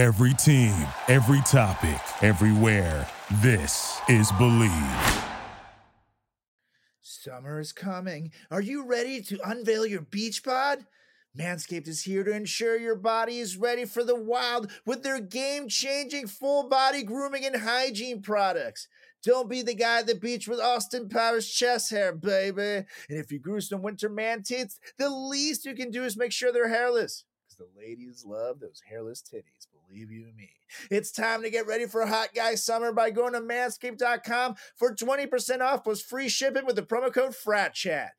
Every team, every topic, everywhere. This is Bleav. Summer is coming. Are you ready to unveil your beach bod? Manscaped is here to ensure your body is ready for the wild with their game changing full body grooming and hygiene products. Don't be the guy at the beach with Austin Powers chest hair, baby. And if you grew some winter man tits, the least you can do is make sure they're hairless. The ladies love those hairless titties, believe you me. It's time to get ready for hot guy summer by going to manscaped.com for 20% off plus free shipping with the promo code FRATCHAT.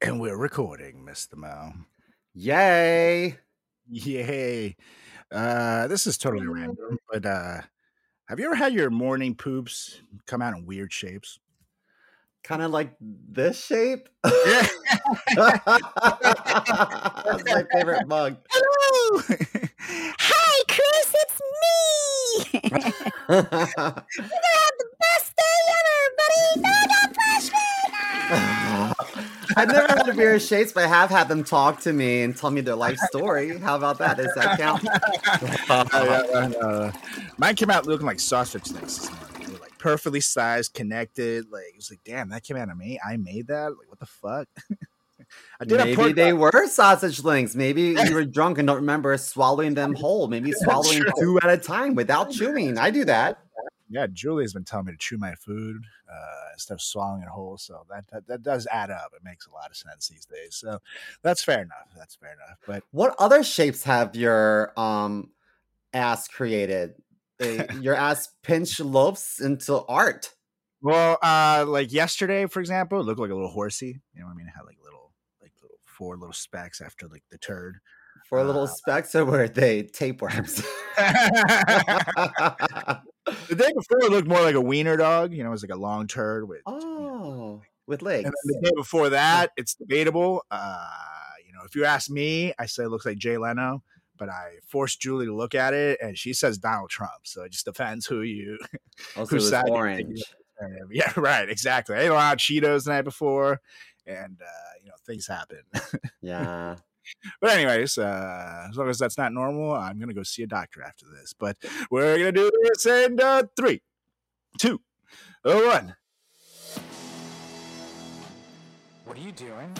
And we're recording, Mr. Mo. Yay! Yay. Uh, this is totally random, but uh, have you ever had your morning poops come out in weird shapes? Kind of like this shape. Yeah. That's my favorite mug. Hello. Hi, Chris, it's me. You're gonna have the best day ever, buddy. No, don't push me. I've never had a beer of shapes, but I have had them talk to me and tell me their life story. How about that? Does that count? Yeah, uh, mine came out looking like sausage sticks perfectly sized, connected. Like it was like, damn, that came out of me. I made that. Like, what the fuck? I did a Maybe pork they were sausage links. Maybe you were drunk and don't remember swallowing them whole. Maybe swallowing two at a time without chewing. I do that. yeah, Julie's been telling me to chew my food uh, instead of swallowing it whole. So that, that that does add up. It makes a lot of sense these days. So that's fair enough. That's fair enough. But What other shapes have your um ass created? Your ass pinch loafs into art. well, uh, like yesterday, for example, it looked like a little horsey. You know what I mean? It had like little, like little four little specks after like the turd. Little Uh, specks, or were they tapeworms? the day before, it looked more like a wiener dog. You know, it was like a long turd with. you know, oh, with legs. And the day before that, it's debatable. Uh, you know, if you ask me, I say it looks like Jay Leno, but I forced Julie to look at it, and she says Donald Trump. So it just depends who you. Also, whose it was side you orange. Yeah, right. Exactly. I ate a lot of Cheetos the night before, and uh, you know things happen. Yeah. but anyways, uh, as long as that's not normal, I'm gonna go see a doctor after this. But we're gonna do this in uh, three, two, one. What are you doing?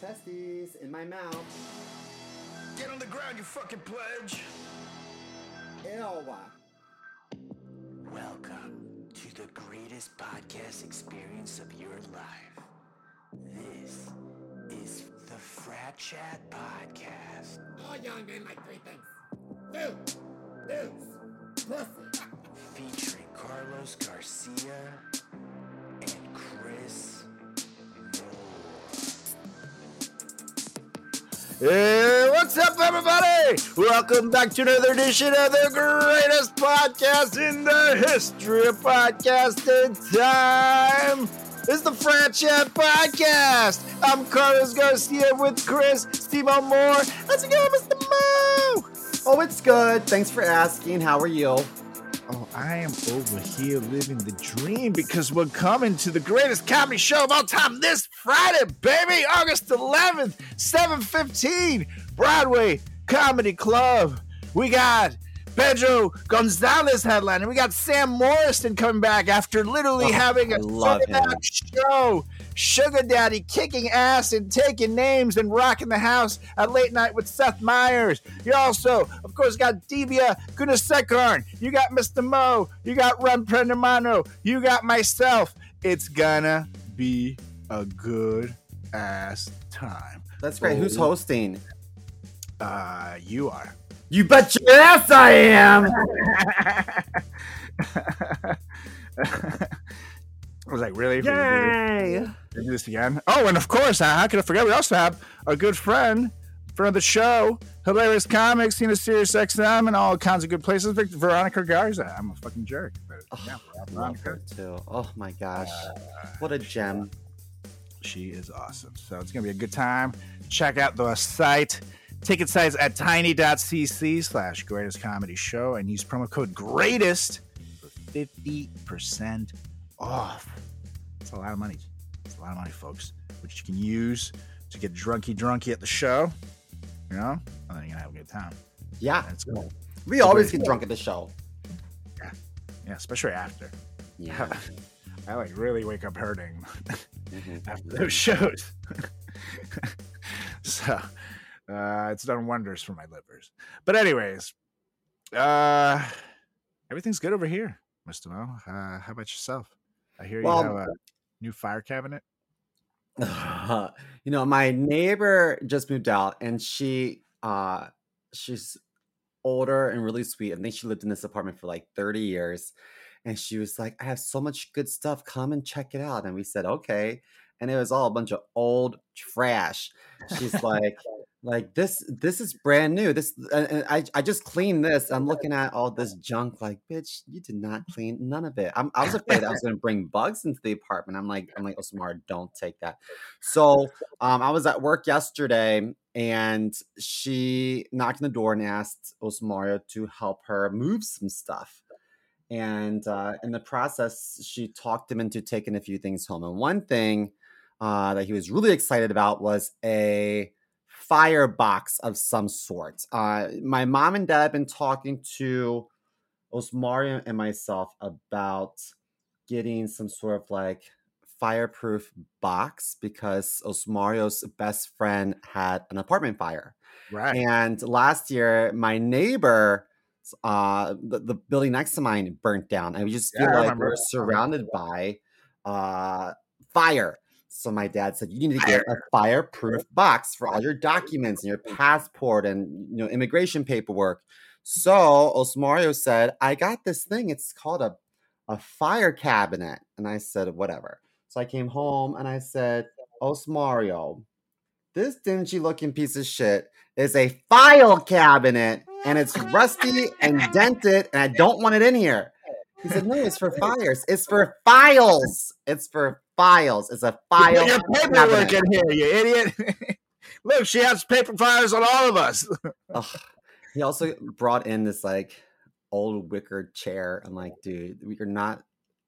Testes in my mouth. Get on the ground, you fucking pledge. Ew. Welcome to the greatest podcast experience of your life. This is the Frat Chat Podcast. All young men like three things. Food, booze, pussy. Featuring Carlos Garcia and Chris Hey, what's up, everybody? Welcome back to another edition of the greatest podcast in the history of podcasting time. It's the Frat Chat Podcast. I'm Carlos Garcia with Chris Steve Moore. How's it going, Mr. Mo? Oh, it's good. Thanks for asking. How are you? Oh, I am over here living the dream because we're coming to the greatest comedy show of all time this Friday, baby, August 11th, 7:15, Broadway Comedy Club. We got Pedro Gonzalez headlining. We got Sam Morrison coming back after literally Oh, having a him. show. Sugar Daddy kicking ass and taking names and rocking the house at late night with Seth Meyers. You also, of course, got Divya Gunasekaran. You got Mr. Mo. You got Ren Prendamano. You got myself. It's gonna be a good ass time. That's great. Who's Oh. hosting? Uh, you are. You bet your ass I am. I was like, really? Yay. do this again. Oh, and of course, uh, how could I forget? We also have a good friend, friend of the show, hilarious comics, seen a Sirius XM, and all kinds of good places. Vic- Veronica Garza. I'm a fucking jerk. But, yeah, Veronica. too. Oh my gosh. What a gem. She is awesome. So it's gonna be a good time. Check out the site. Ticket size at tiny.cc slash greatest comedy show and use promo code greatest for 50% off. It's a lot of money. It's a lot of money, folks, which you can use to get drunky drunky at the show. you know, and then you're gonna have a good time. Yeah, That's cool. we always get drunk at the show. Yeah, Yeah, especially after. Yeah. I like really wake up hurting Mhm. after those shows. so uh, it's done wonders for my livers. But anyways, uh, everything's good over here, Mr. Mo. Uh, how about yourself? I hear Well- you have a new fire cabinet. you know, my neighbor just moved out and she uh she's older and really sweet. I think she lived in this apartment for like 30 years. And she was like, I have so much good stuff. Come and check it out. And we said, okay. And it was all a bunch of old trash. She's like, like this, this is brand new. This, and and I, I just cleaned this. I'm looking at all this junk. Like, bitch, you did not clean none of it. I'm, I was afraid I was going to bring bugs into the apartment. I'm like, I'm like, Osmar, don't take that. So, um, I was at work yesterday, and she knocked on the door and asked Osmario to help her move some stuff. And uh, in the process, she talked him into taking a few things home. And one thing uh, that he was really excited about was a firebox of some sort. Uh, my mom and dad have been talking to Osmario and myself about getting some sort of like fireproof box because Osmario's best friend had an apartment fire. Right. And last year, my neighbor, uh, the, the building next to mine burnt down. And we just feel Yeah, I like we're surrounded by uh, fire. So my dad said, "You need to get a fireproof box for all your documents and your mm. passport and you know immigration paperwork." Mm. So Osmario said, "I got this thing. It's called a a fire cabinet." And I said, "Whatever." So I came home and I said, "Osmario, this dingy looking piece of shit is a file cabinet and it's rusty and dented and I don't want it in here." He said, "No, it's for fires. It's for files. It's for files. It's a file your paperwork cabinet." in here, you idiot. Look, she has paper files on all of us. Ugh. He also brought in this like old wicker chair. I'm like, dude, we are not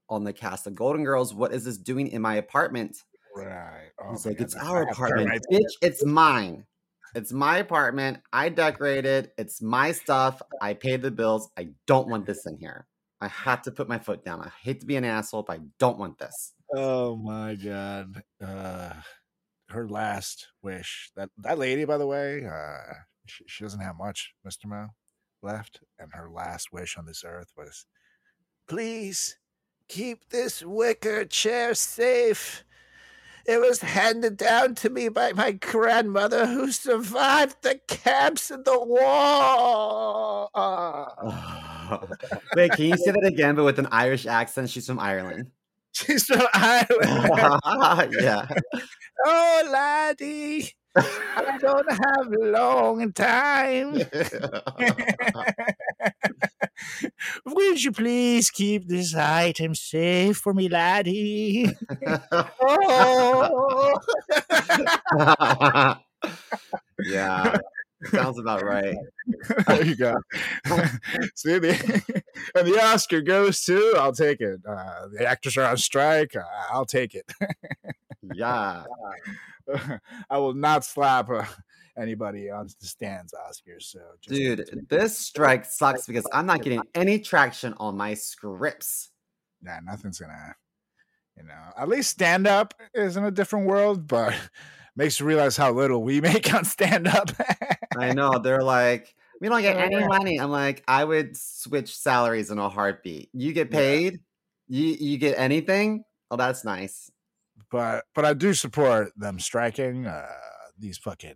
on the cast of Golden Girls. What is this doing in my apartment? Right. Oh He's like, God, it's our apartment, termites- bitch. It's mine. It's my apartment. I decorated. It's my stuff. I paid the bills. I don't want this in here. I have to put my foot down. I hate to be an asshole, but I don't want this. Oh my god. Uh her last wish. That that lady, by the way, uh she, she doesn't have much, Mr. Mo, left. And her last wish on this earth was please keep this wicker chair safe. It was handed down to me by my grandmother who survived the camps in the war. Wait, can you say that again, but with an Irish accent? She's from Ireland. She's from Ireland. yeah. Oh, laddie, I don't have long time. Would you please keep this item safe for me, laddie? oh. yeah. Sounds about right. there you go. See, and the Oscar goes to, I'll take it. Uh, the actors are on strike. Uh, I'll take it. Yeah. I will not slap uh, anybody on the stands, Oscars. So, just Dude, this strike sucks because I'm not getting any traction on my scripts. Yeah, nothing's gonna, you know. At least stand up is in a different world, but makes you realize how little we make on stand up. I know. They're like, we don't get any money. I'm like, I would switch salaries in a heartbeat. You get Yeah. paid? You you get anything? Oh, that's nice. but but I do support them striking. Uh, these fucking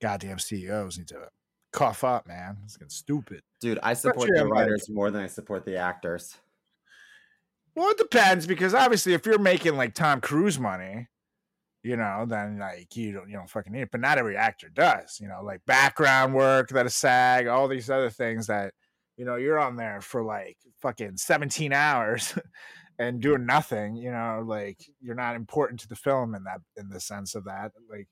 goddamn CEOs need to cough up, man. It's getting stupid. Dude, I support the like- writers more than I support the actors. Well, it depends because obviously, if you're making like Tom Cruise money, you know, then like you don't you don't fucking need it. But not every actor does. You know, like background work that is SAG, all these other things that you know you're on there for like fucking 17 hours and doing nothing. You know, like you're not important to the film in that in the sense of that. Like,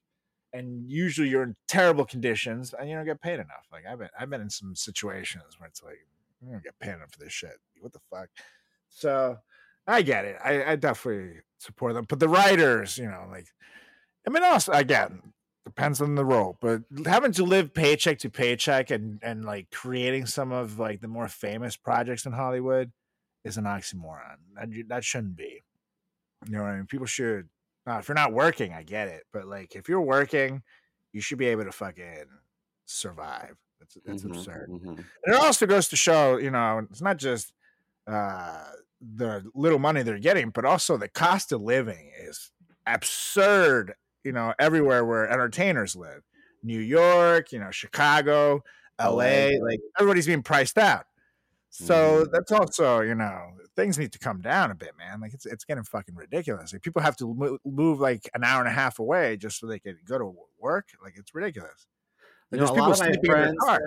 and usually you're in terrible conditions and you don't get paid enough. Like I've been I've been in some situations where it's like I don't get paid enough for this shit. What the fuck? So I get it. I, I definitely support them. But the writers, you know, like I mean also again, depends on the role, but having to live paycheck to paycheck and and like creating some of like the more famous projects in Hollywood is an oxymoron. That, that shouldn't be. You know what I mean? People should. Uh, if you're not working, I get it, but like if you're working, you should be able to fucking survive. That's that's Mhm, absurd. mhm. And it also goes to show, you know, it's not just uh, the little money they're getting, but also the cost of living is absurd. You know, everywhere where entertainers live, New York, you know, Chicago, L.A., like everybody's being priced out. So Mhm. that's also, you know, things need to come down a bit, man. Like it's it's getting fucking ridiculous. Like people have to mo- move like an hour and a half away just so they can go to work. Like it's ridiculous. You Like, know, a lot of people my sleeping in their friends,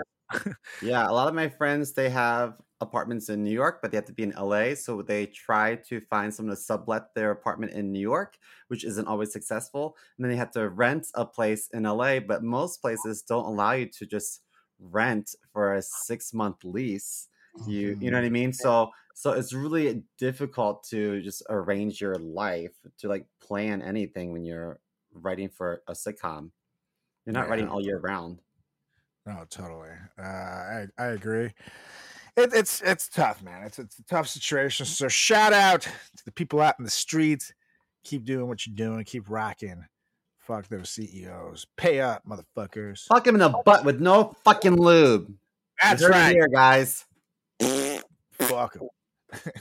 yeah, a lot of my friends they have apartments in New York, but they have to be in LA, so they try to find someone to sublet their apartment in New York, which isn't always successful. And then they have to rent a place in LA, but most places don't allow you to just rent for a six month lease. You you know what I mean? So so it's really difficult to just arrange your life to like plan anything when you're writing for a sitcom. You're not writing all year round. No, totally. Uh, I I agree. It, it's it's tough, man. It's it's a tough situation. So shout out to the people out in the streets. Keep doing what you're doing. Keep rocking. Fuck those CEOs. Pay up, motherfuckers. Fuck him in the butt with no fucking lube. That's heard it right. here, guys. Fuck 'em.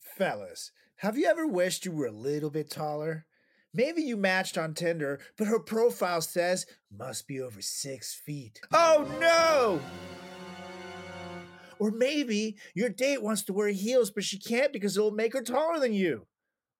Fellas, have you ever wished you were a little bit taller? Maybe you matched on Tinder, but her profile says must be over six feet. Oh no! Or maybe your date wants to wear heels, but she can't because it'll make her taller than you.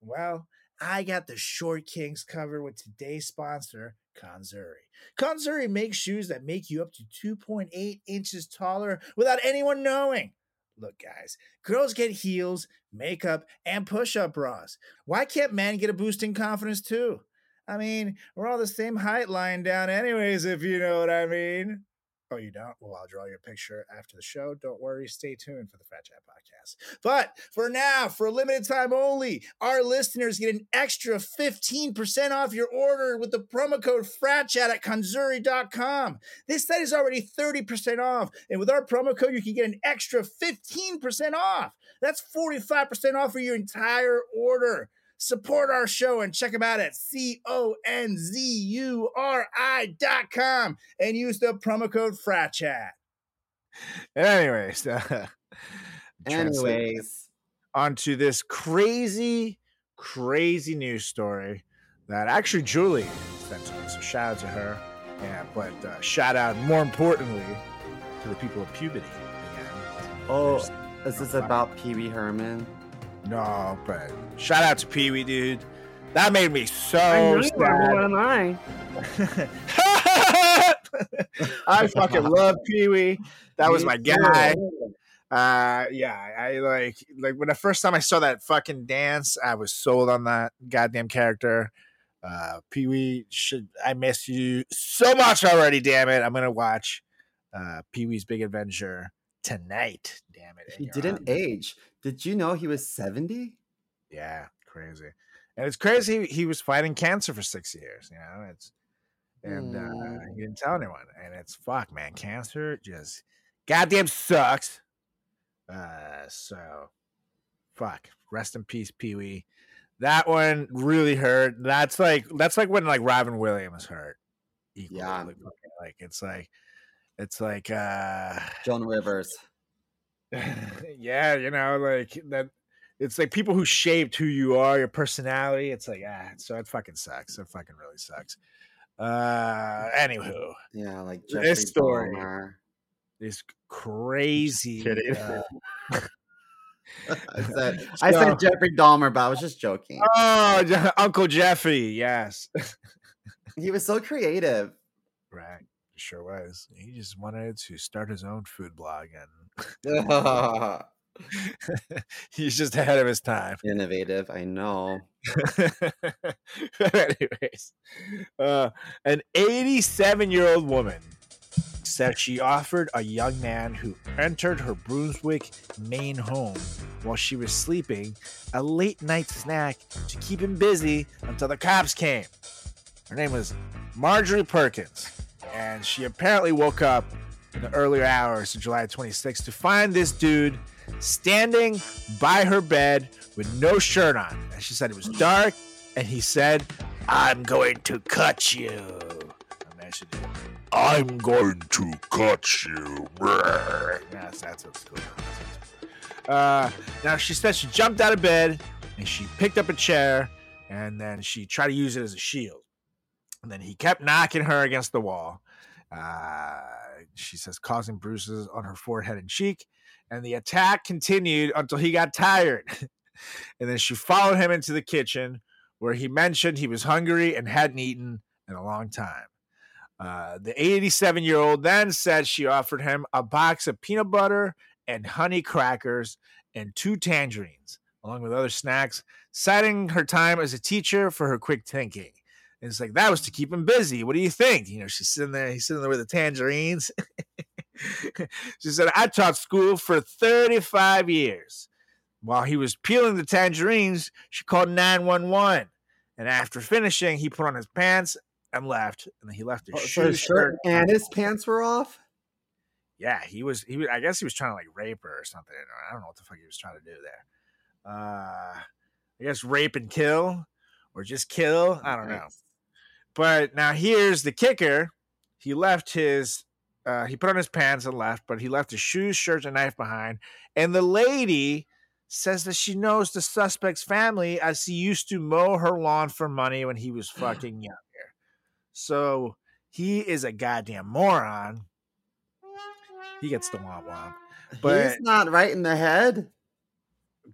Well, I got the Short Kings covered with today's sponsor, Conzuri. Conzuri makes shoes that make you up to 2.8 inches taller without anyone knowing. Look, guys, girls get heels, makeup, and push up bras. Why can't men get a boost in confidence too? I mean, we're all the same height lying down, anyways, if you know what I mean. Oh, you don't? Well, I'll draw your picture after the show. Don't worry. Stay tuned for the Frat Chat podcast. But for now, for a limited time only, our listeners get an extra 15% off your order with the promo code FRATCHAT at conzuri.com. This site is already 30% off, and with our promo code, you can get an extra 15% off. That's 45% off for your entire order. Support our show and check them out at C O N Z U R I dot com and use the promo code FRATCHAT. Anyways, uh, translate Anyways, onto this crazy, crazy news story that actually Julie sent to me. So shout out to her. Yeah, but uh, shout out more importantly to the people of puberty. Again. oh, There's- is this about Pee Wee Herman? No, but shout out to Pee Wee, dude. That made me so I know you are, but what am I? I fucking love Pee Wee. That was my guy. Uh, yeah, I like like when the first time I saw that fucking dance, I was sold on that goddamn character. Uh, Pee Wee should I miss you so much already? Damn it, I'm gonna watch uh Pee Wee's Big Adventure tonight. Damn it, He didn't on. age. Did you know he was 70? Yeah, crazy. And it's crazy he was fighting cancer for six years, you know. It's and uh he didn't tell anyone. And it's fuck, man. Cancer just goddamn sucks. Uh so fuck. Rest in peace, Pee Wee. That one really hurt. That's like that's like when like Robin Williams hurt. Equally. Yeah. Like, like it's like it's like uh Joan Rivers. yeah, you know, like that. It's like people who shaped who you are, your personality. It's like ah, so it fucking sucks. It fucking really sucks. Uh, anywho, Yeah, like This story. Dahmer. this crazy. Uh, I said, I said Jeffrey Dahmer, but I was just joking. oh, Uncle Jeffy. Yes, He was so creative. right. Sure was. He just wanted to start his own food blog, and he's just ahead of his time. Innovative, I know. Anyways, uh, an 87 year old woman said she offered a young man who entered her Brunswick, Maine home while she was sleeping a late night snack to keep him busy until the cops came. Her name was Marjorie Perkins. And she apparently woke up in the earlier hours of July 26th to find this dude standing by her bed with no shirt on. And she said it was dark, and he said, I'm going to cut you. And then did, I'm going to cut you. That's, that's what's going on. Uh, now she said she jumped out of bed and she picked up a chair and then she tried to use it as a shield. And then he kept knocking her against the wall. Uh, she says, causing bruises on her forehead and cheek. And the attack continued until he got tired. and then she followed him into the kitchen where he mentioned he was hungry and hadn't eaten in a long time. Uh, the 87 year old then said she offered him a box of peanut butter and honey crackers and two tangerines, along with other snacks, citing her time as a teacher for her quick thinking. And it's like that was to keep him busy. What do you think? You know, she's sitting there, he's sitting there with the tangerines. she said, I taught school for 35 years. While he was peeling the tangerines, she called 911. And after finishing, he put on his pants and left. And he left his Oh, shoes, his shirt and his pants were off. yeah, he was. He was. I guess he was trying to like rape her or something. I don't know what the fuck he was trying to do there. Uh, I guess rape and kill, or just kill. I don't know. But now here's the kicker: he left his. Uh, he put on his pants and left, but he left his shoes, shirt, and knife behind. And the lady says that she knows the suspect's family as he used to mow her lawn for money when he was fucking younger. So he is a goddamn moron. He gets the womp womp. But He's not right in the head.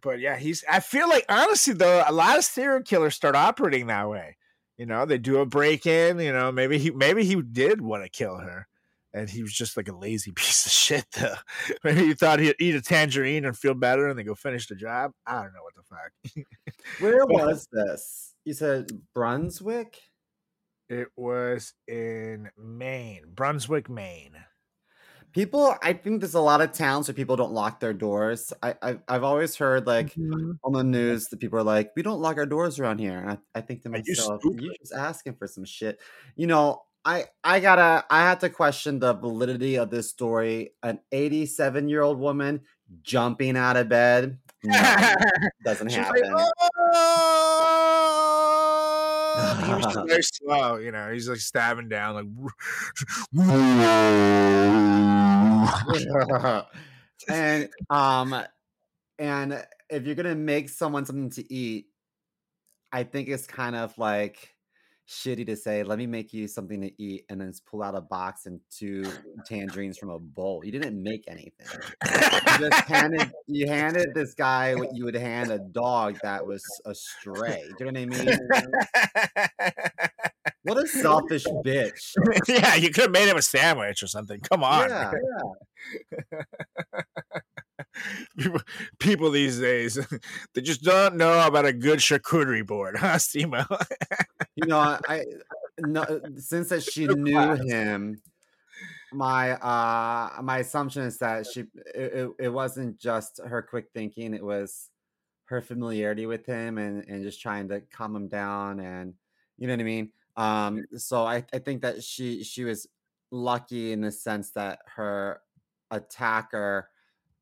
but yeah, he's I feel like honestly though, a lot of serial killers start operating that way. You know, they do a break in, you know, maybe he maybe he did want to kill her. And he was just like a lazy piece of shit though. Maybe he thought he'd eat a tangerine and feel better and then go finish the job. I don't know what the fuck. Where was this? You said Brunswick. It was in Maine, Brunswick, Maine. People, I think there's a lot of towns where people don't lock their doors. I, I I've always heard like mm-hmm. on the news that people are like, we don't lock our doors around here. And I, I think to myself you myself, stupid? you just asking for some shit. You know, I I gotta I had to question the validity of this story. An 87 year old woman jumping out of bed. No, doesn't happen. like, oh! He was just very slow, you know. He's like stabbing down, like. and um and if you're gonna make someone something to eat i think it's kind of like shitty to say let me make you something to eat and then pull out a box and two tangerines from a bowl. You didn't make anything. You just handed you handed this guy what you would hand a dog that was a stray do you know what i mean? What a selfish bitch. Yeah, you could have made him a sandwich or something. Come on. yeah, People, people these days, they just don't know about a good charcuterie board, huh, Simo? you know i, I no, since that she knew him my uh my assumption is that she it, it, it wasn't just her quick thinking it was her familiarity with him and and just trying to calm him down and you know what i mean um so i i think that she she was lucky in the sense that her attacker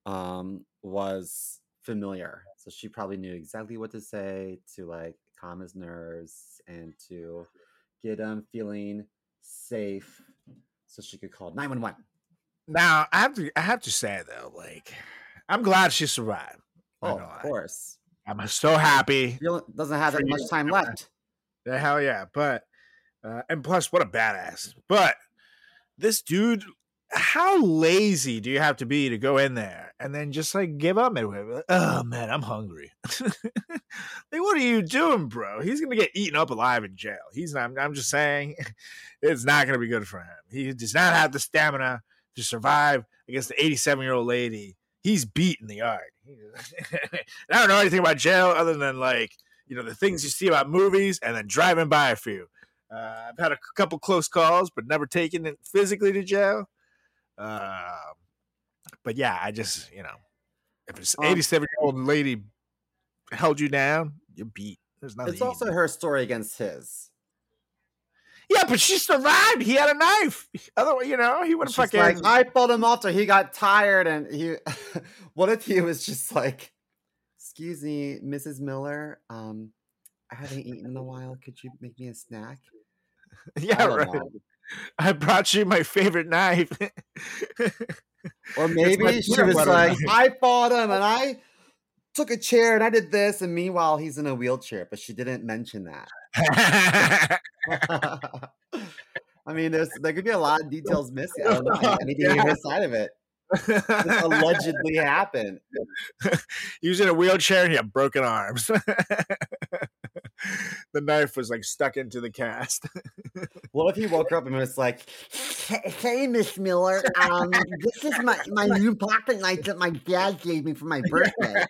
um was familiar so she probably knew exactly what to say to like calm his nerves and to get him feeling safe so she could call 911 now, I have to, I have to say though, like, I'm glad she survived. Oh of course I'm so happy. Doesn't have that much time left The hell yeah. But uh, and plus what a badass. But this dude, how lazy do you have to be to go in there and then just like give up midway? Like, oh man, I'm hungry. like, what are you doing, bro? He's gonna get eaten up alive in jail. He's not I'm just saying it's not gonna be good for him. He does not have the stamina to survive against the 87 year old lady. He's beat in the yard. I don't know anything about jail other than like you know the things you see about movies and then driving by a few. Uh, I've had a couple close calls, but never taken it physically to jail. Um, but yeah, I just you know, if it's Um, 87 year old lady held you down, you're beat. There's nothing. it's also her story against his Yeah, but she survived. He had a knife. Otherwise, you know, he would have fucking. like, I pulled him off till he got tired, and he. what if he was just like, "Excuse me, Mrs. Miller, um, I haven't eaten in a while. Could you make me a snack?" yeah, right. know. I brought you my favorite knife. Or maybe she was like, knife. I fought him and I took a chair and I did this, and meanwhile he's in a wheelchair, but she didn't mention that. I mean, there's there could be a lot of details missing. I don't know. I I need to hear side of it. This allegedly happened. he was in a wheelchair and he had broken arms. The knife was like stuck into the cast. What if he woke up and was like, "Hey, hey, Miss Miller, um, this is my, my new pocket knife that my dad gave me for my birthday."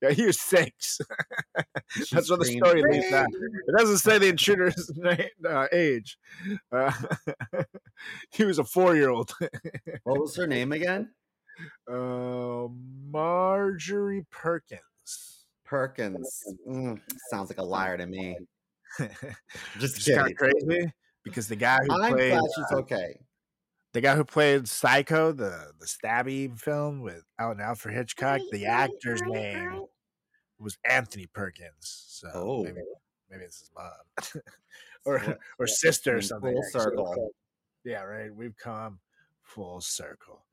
yeah, he was six. She That's what the screamed, story leaves at. It doesn't say the intruder's na- uh, age. Uh, he was a four-year-old. What was her name again? uh, Marjorie Perkins. Perkins. Mm, sounds like a liar to me. Just It's kind of crazy because the guy who I'm played uh, okay. the guy who played Psycho, the the stabby film with Al- Alfred Hitchcock, the actor's name was Anthony Perkins. So Oh. maybe maybe it's his mom or or sister or something. full circle. Yeah, right. We've come full circle.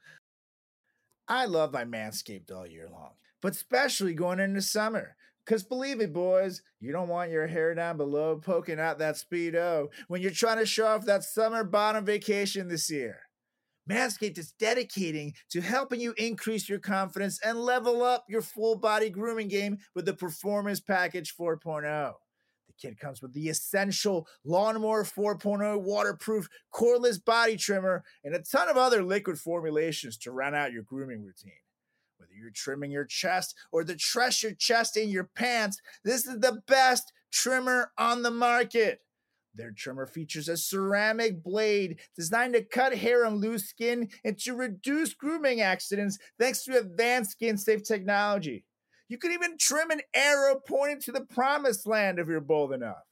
I love my Manscaped all year long, but especially going into summer. Because believe it, boys, you don't want your hair down below poking out that Speedo when you're trying to show off that summer bottom vacation this year. Manscaped is dedicating to helping you increase your confidence and level up your full body grooming game with the Performance Package 4.0. The kit comes with the essential Lawnmower 4.0 waterproof cordless body trimmer and a ton of other liquid formulations to round out your grooming routine. You're trimming your chest or to truss your chest in your pants, this is the best trimmer on the market. Their trimmer features a ceramic blade designed to cut hair on loose skin and to reduce grooming accidents thanks to advanced skin safe technology. You can even trim an arrow pointing to the promised land if you're bold enough.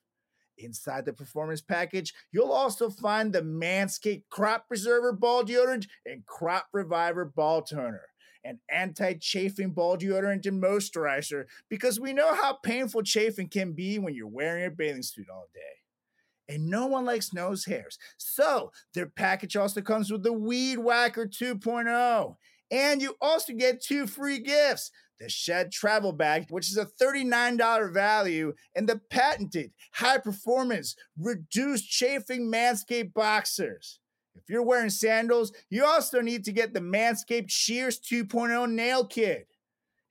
Inside the performance package, you'll also find the Manscaped Crop Preserver Ball Deodorant and Crop Reviver Ball Toner, an anti chafing ball deodorant and moisturizer because we know how painful chafing can be when you're wearing a bathing suit all day. And no one likes nose hairs. So their package also comes with the Weed Whacker 2.0. And you also get two free gifts the Shed Travel Bag, which is a $39 value, and the patented high performance, reduced chafing Manscaped boxers. If you're wearing sandals, you also need to get the Manscaped Shears 2.0 nail kit.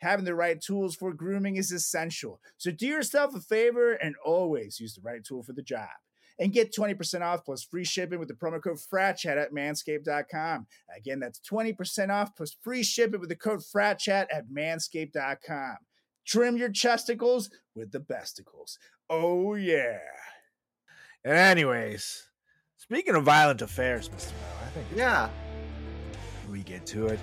Having the right tools for grooming is essential. So do yourself a favor and always use the right tool for the job. And get 20% off plus free shipping with the promo code FRATCHAT at manscaped.com. Again, that's 20% off plus free shipping with the code FRATCHAT at manscaped.com. Trim your chesticles with the besticles. Oh, yeah. Anyways, speaking of violent affairs, Mr. Mo, I think Yeah. we get to it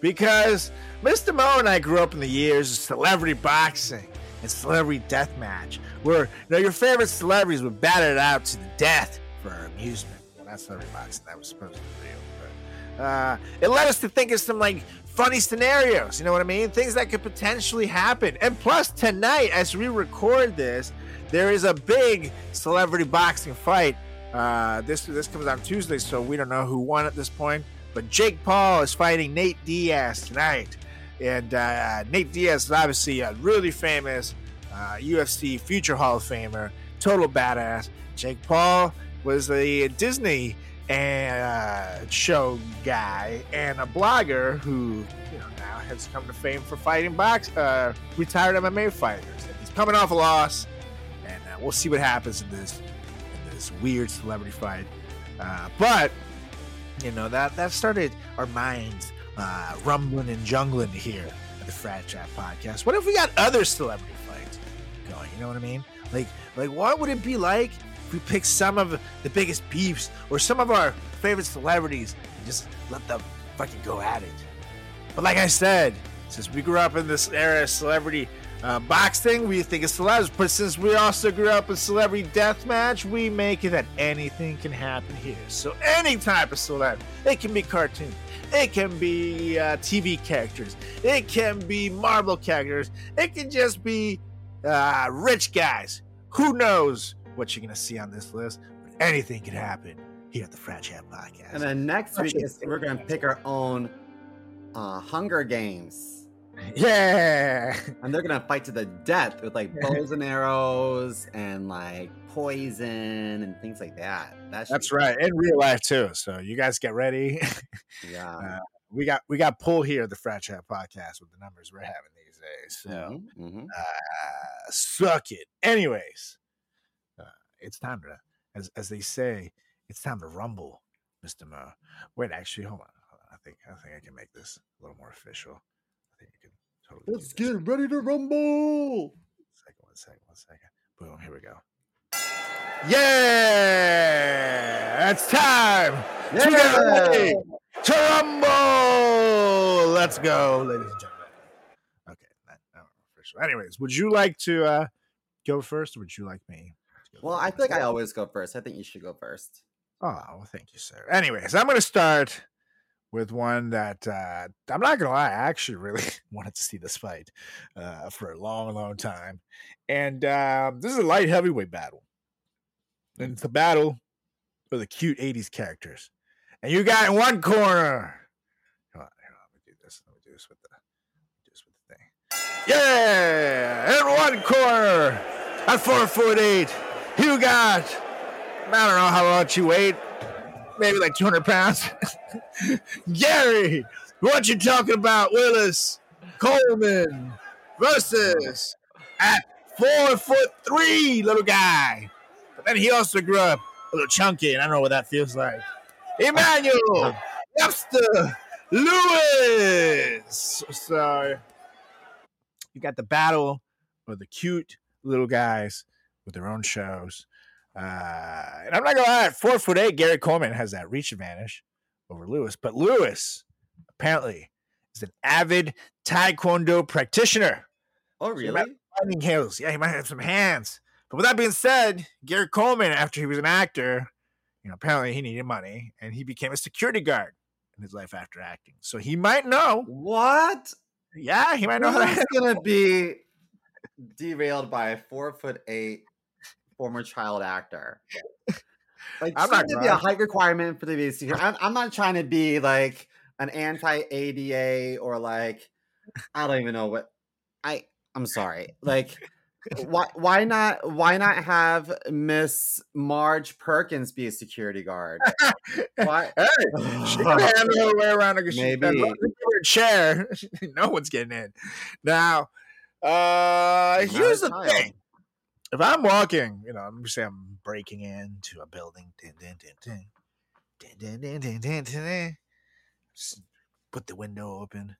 because Mr. Mo and I grew up in the years of celebrity boxing and celebrity death match, where you know your favorite celebrities were battered out to the death for our amusement. Well, not celebrity boxing; that was supposed to be real. But uh, it led us to think of some like funny scenarios. You know what I mean? Things that could potentially happen. And plus, tonight, as we record this, there is a big celebrity boxing fight. Uh, this this comes out on Tuesday, so we don't know who won at this point. But Jake Paul is fighting Nate Diaz tonight. And uh, Nate Diaz is obviously a really famous uh, UFC future Hall of Famer, total badass. Jake Paul was a Disney uh, show guy and a blogger who, you know, now has come to fame for fighting box uh, retired MMA fighters. And he's coming off a loss, and uh, we'll see what happens in this this weird celebrity fight. Uh, but you know that that started our minds uh, rumbling and jungling here at the Frat Chat podcast. What if we got other celebrity fights going? You know what I mean? Like, like what would it be like if we picked some of the biggest beefs or some of our favorite celebrities and just let them fucking go at it? But like I said, since we grew up in this era of celebrity Uh, boxing, we think of celebs, but since we also grew up with celebrity deathmatch, we make it that anything can happen here. So any type of celeb, it can be cartoon, it can be uh, TV characters, it can be Marvel characters, it can just be uh, rich guys. Who knows what you're gonna see on this list? But anything can happen here at the Frat Chat Podcast. And then next week is we're gonna pick our own uh, Hunger Games. yeah. And they're gonna fight to the death with like bows and arrows and like poison and things like that. That That's be- right, in real life too. So you guys get ready. Yeah. Uh, we got we got pull here at the Frat Chat podcast with the numbers we're having these days. So Mhm, mhm. uh, suck it. Anyways, uh, it's time to, as as they say, it's time to rumble, Mister Mo. Wait, actually, hold on. Hold on. I think I think I can make this a little more official. I think you can totally. Let's this. get ready to rumble. Second, one second, one second. Boom, here we go. Yeah, it's time to get ready to rumble. Let's go, ladies and gentlemen. Okay, that, that was official. Anyways, would you like to uh, go first, or would you like me? to go Well, I first? feel like I always go first. I think you should go first. Oh, well, thank you, sir. Anyways, I'm going to start with one that uh, I'm not to lie, I actually really wanted to see this fight uh, for a long, long time. And um, this is a light heavyweight battle. And it's a battle for the cute 80s characters. And you got in one corner. Come on, here, let me do this. Let me do this with the, do this with the thing. Yeah, in one corner at four foot eight, you got I don't know how much you weigh. Maybe like 200 pounds. Gary, what you talking about, Willis Coleman versus at four foot three little guy. But then he also grew up a little chunky, and I don't know what that feels like. Emmanuel Webster Lewis. So you got the battle of the cute little guys with their own shows. Uh, and I'm not gonna lie, at four foot eight, Gary Coleman has that reach advantage over Lewis. But Lewis apparently is an avid Taekwondo practitioner. Oh, really? Fighting skills. Yeah, he might have some hands. But with that being said, Gary Coleman, after he was an actor, you know, apparently he needed money and he became a security guard in his life after acting. So he might know. What? Yeah, he might know Who's gonna be derailed by a four foot eight former child actor? Like, I'm not to be a height requirement for the VC. I'm, I'm not trying to be like an anti ADA or like I don't even know what I. I'm sorry. Like, why why not why not have Miss Marge Perkins be a security guard? Why? Hey, she can handle her way around because she's Maybe. a chair. no one's getting in. Now, uh, here's the child. thing. If I'm walking, you know, I'm just say I'm breaking into a building. Just put the window open,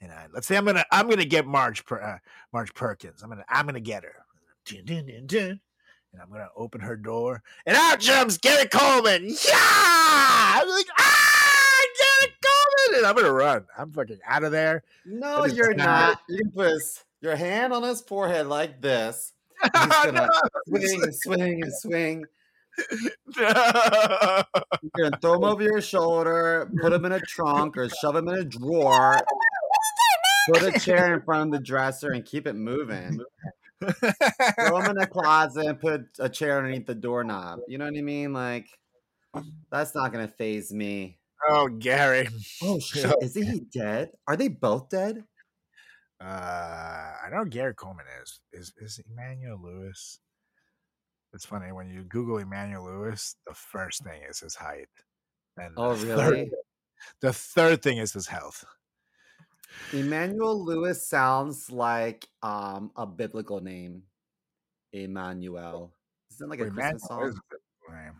and I let's say I'm gonna I'm gonna get Marge per, uh, Marge Perkins. I'm gonna I'm gonna get her. Dun, dun, dun, dun. And I'm gonna open her door, and out jumps Gary Coleman. Yeah! I'm like, ah, Gary Coleman, and I'm gonna run. I'm fucking out of there. No, you're not- not. You can put your hand on his forehead like this. He's gonna swing and swing and swing. No. You're gonna throw him over your shoulder, put him in a trunk, or shove him in a drawer. Put a chair in front of the dresser and keep it moving. Throw him in a closet and put a chair underneath the doorknob. You know what I mean? Like, that's not gonna phase me. oh, Gary. Oh shit! Is he dead? Are they both dead? Uh, I know Gary Coleman is. Is is Emmanuel Lewis? It's funny when you Google Emmanuel Lewis, the first thing is his height. And Oh the third- really? the third thing is his health. Emmanuel Lewis sounds like um a biblical name. Emmanuel. Isn't that like a Christmas Emmanuel is song? a.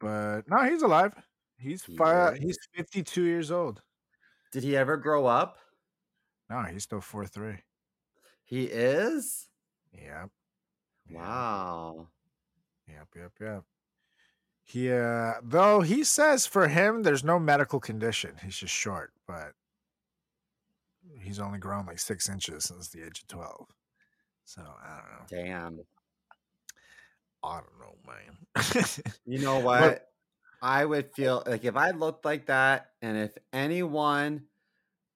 But no, he's alive. He's He fi- he's 52 years old. Did he ever grow up? No, he's still four three. He is? Yep. Wow. Yep, yep, yep. He uh though he says for him there's no medical condition. He's just short, but he's only grown like six inches since the age of twelve. So I don't know. Damn. I don't know, man. You know what? I would feel like if I looked like that, and if anyone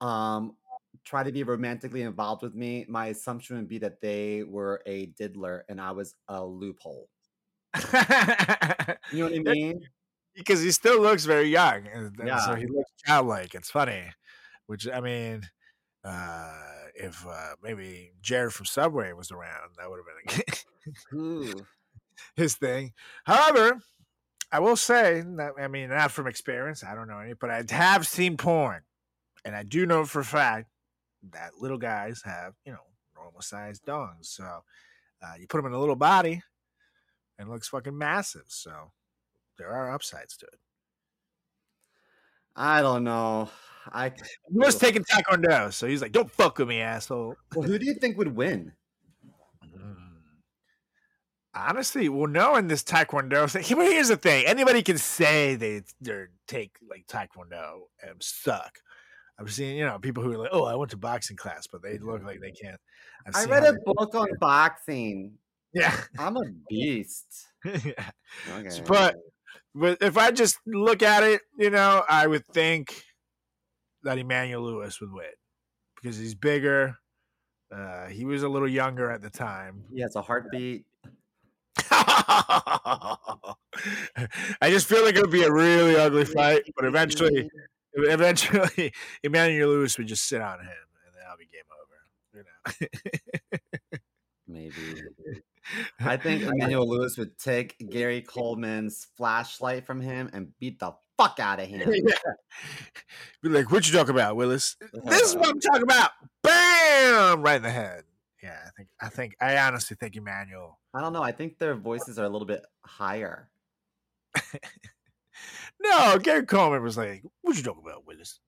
um tried to be romantically involved with me, my assumption would be that they were a diddler and I was a loophole. You know what I mean? because he still looks very young, and, and so he looks childlike. It's funny, which I mean, uh, if uh, maybe Jared from Subway was around, that would have been his thing. However, I will say that I mean, not from experience, I don't know any, but I have seen porn, and I do know for a fact that little guys have you know normal sized dongs. So uh, you put them in a little body, and it looks fucking massive. So there are upsides to it. I don't know. I was taking taekwondo, so he's like, "Don't fuck with me, asshole." well, who do you think would win? Mm. Honestly, well, knowing this taekwondo thing, but here's the thing: anybody can say they they take like taekwondo and suck. I've seen, you know, people who are like, "Oh, I went to boxing class," but they look like they can't. I've I read a book on boxing. yeah, I'm a beast. yeah. Okay. But but if I just look at it, you know, I would think that Emmanuel Lewis would win because he's bigger. Uh, he was a little younger at the time. he has a heartbeat. I just feel like it would be a really ugly fight, but eventually, eventually, Emmanuel Lewis would just sit on him, and then I'll be game over. You know. Maybe. I think Emmanuel Lewis would take Gary Coleman's flashlight from him and beat the fuck out of him. yeah. Be like, "What you talk about, Willis? This is what I'm talking about." Bam! Right in the head. Yeah, I think. I think. I honestly think Emmanuel. I don't know. I think their voices are a little bit higher. No, Gary Coleman was like, "What you talking about, Willis?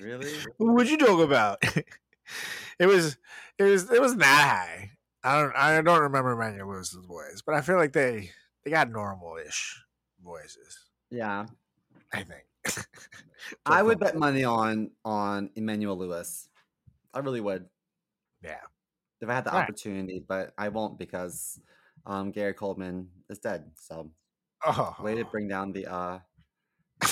Really? What you talking about?" it was. It was. It wasn't that high. I don't. I don't remember Emmanuel Lewis's voice, but I feel like they they got normal-ish voices. Yeah. I think. I would bet money on on Emmanuel Lewis. I really would Yeah. if I had the Right. opportunity, but I won't because um, Gary Coleman is dead. So Oh. way to bring down the uh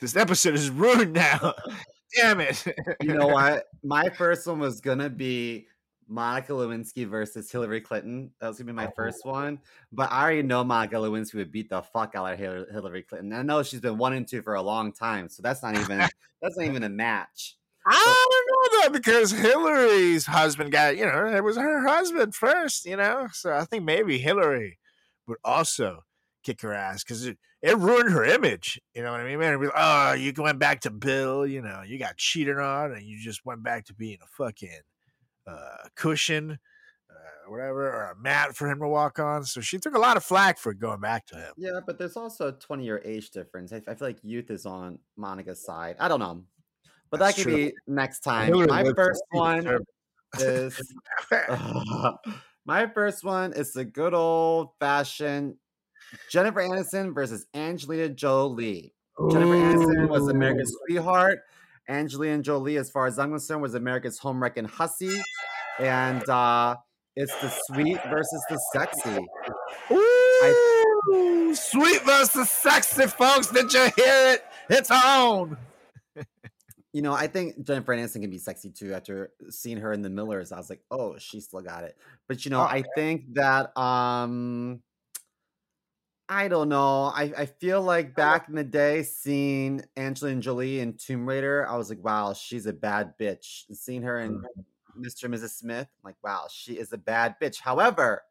this episode is ruined now. Damn it. you know what? My first one was gonna be Monica Lewinsky versus Hillary Clinton. That was gonna be my Oh. first one, but I already know Monica Lewinsky would beat the fuck out of Hillary Clinton. I know she's been one and two for a long time, so that's not even that's not even a match. Don't know though, because Hillary's husband got, you know, it was her husband first, you know. So I think maybe Hillary would also kick her ass because it, it ruined her image. You know what I mean? Man, be like, oh, you went back to Bill, you know, you got cheated on and you just went back to being a fucking uh, cushion, uh, whatever, or a mat for him to walk on. So she took a lot of flack for going back to him. Yeah, but there's also a 20 year age difference. I, I feel like youth is on Monica's side. I don't know. But That's that could true. be next time. My first one is my first one is the good old fashioned Jennifer Aniston versus Angelina Jolie. Jennifer Aniston was America's sweetheart. Angelina Jolie, as far as I'm concerned, was America's home wrecking hussy. And uh, it's the sweet versus the sexy. Ooh, sweet versus sexy, folks. Did you hear it? It's on. You know, I think Jennifer Aniston can be sexy too. After seeing her in the Millers, I was like, oh, she still got it. But you know, Oh, I think that um I don't know. I, I feel like back in the day, seeing Angelina Jolie in Tomb Raider, I was like, wow, she's a bad bitch. Seeing her in Mr. and Mrs. Smith, I'm like, wow, she is a bad bitch. However,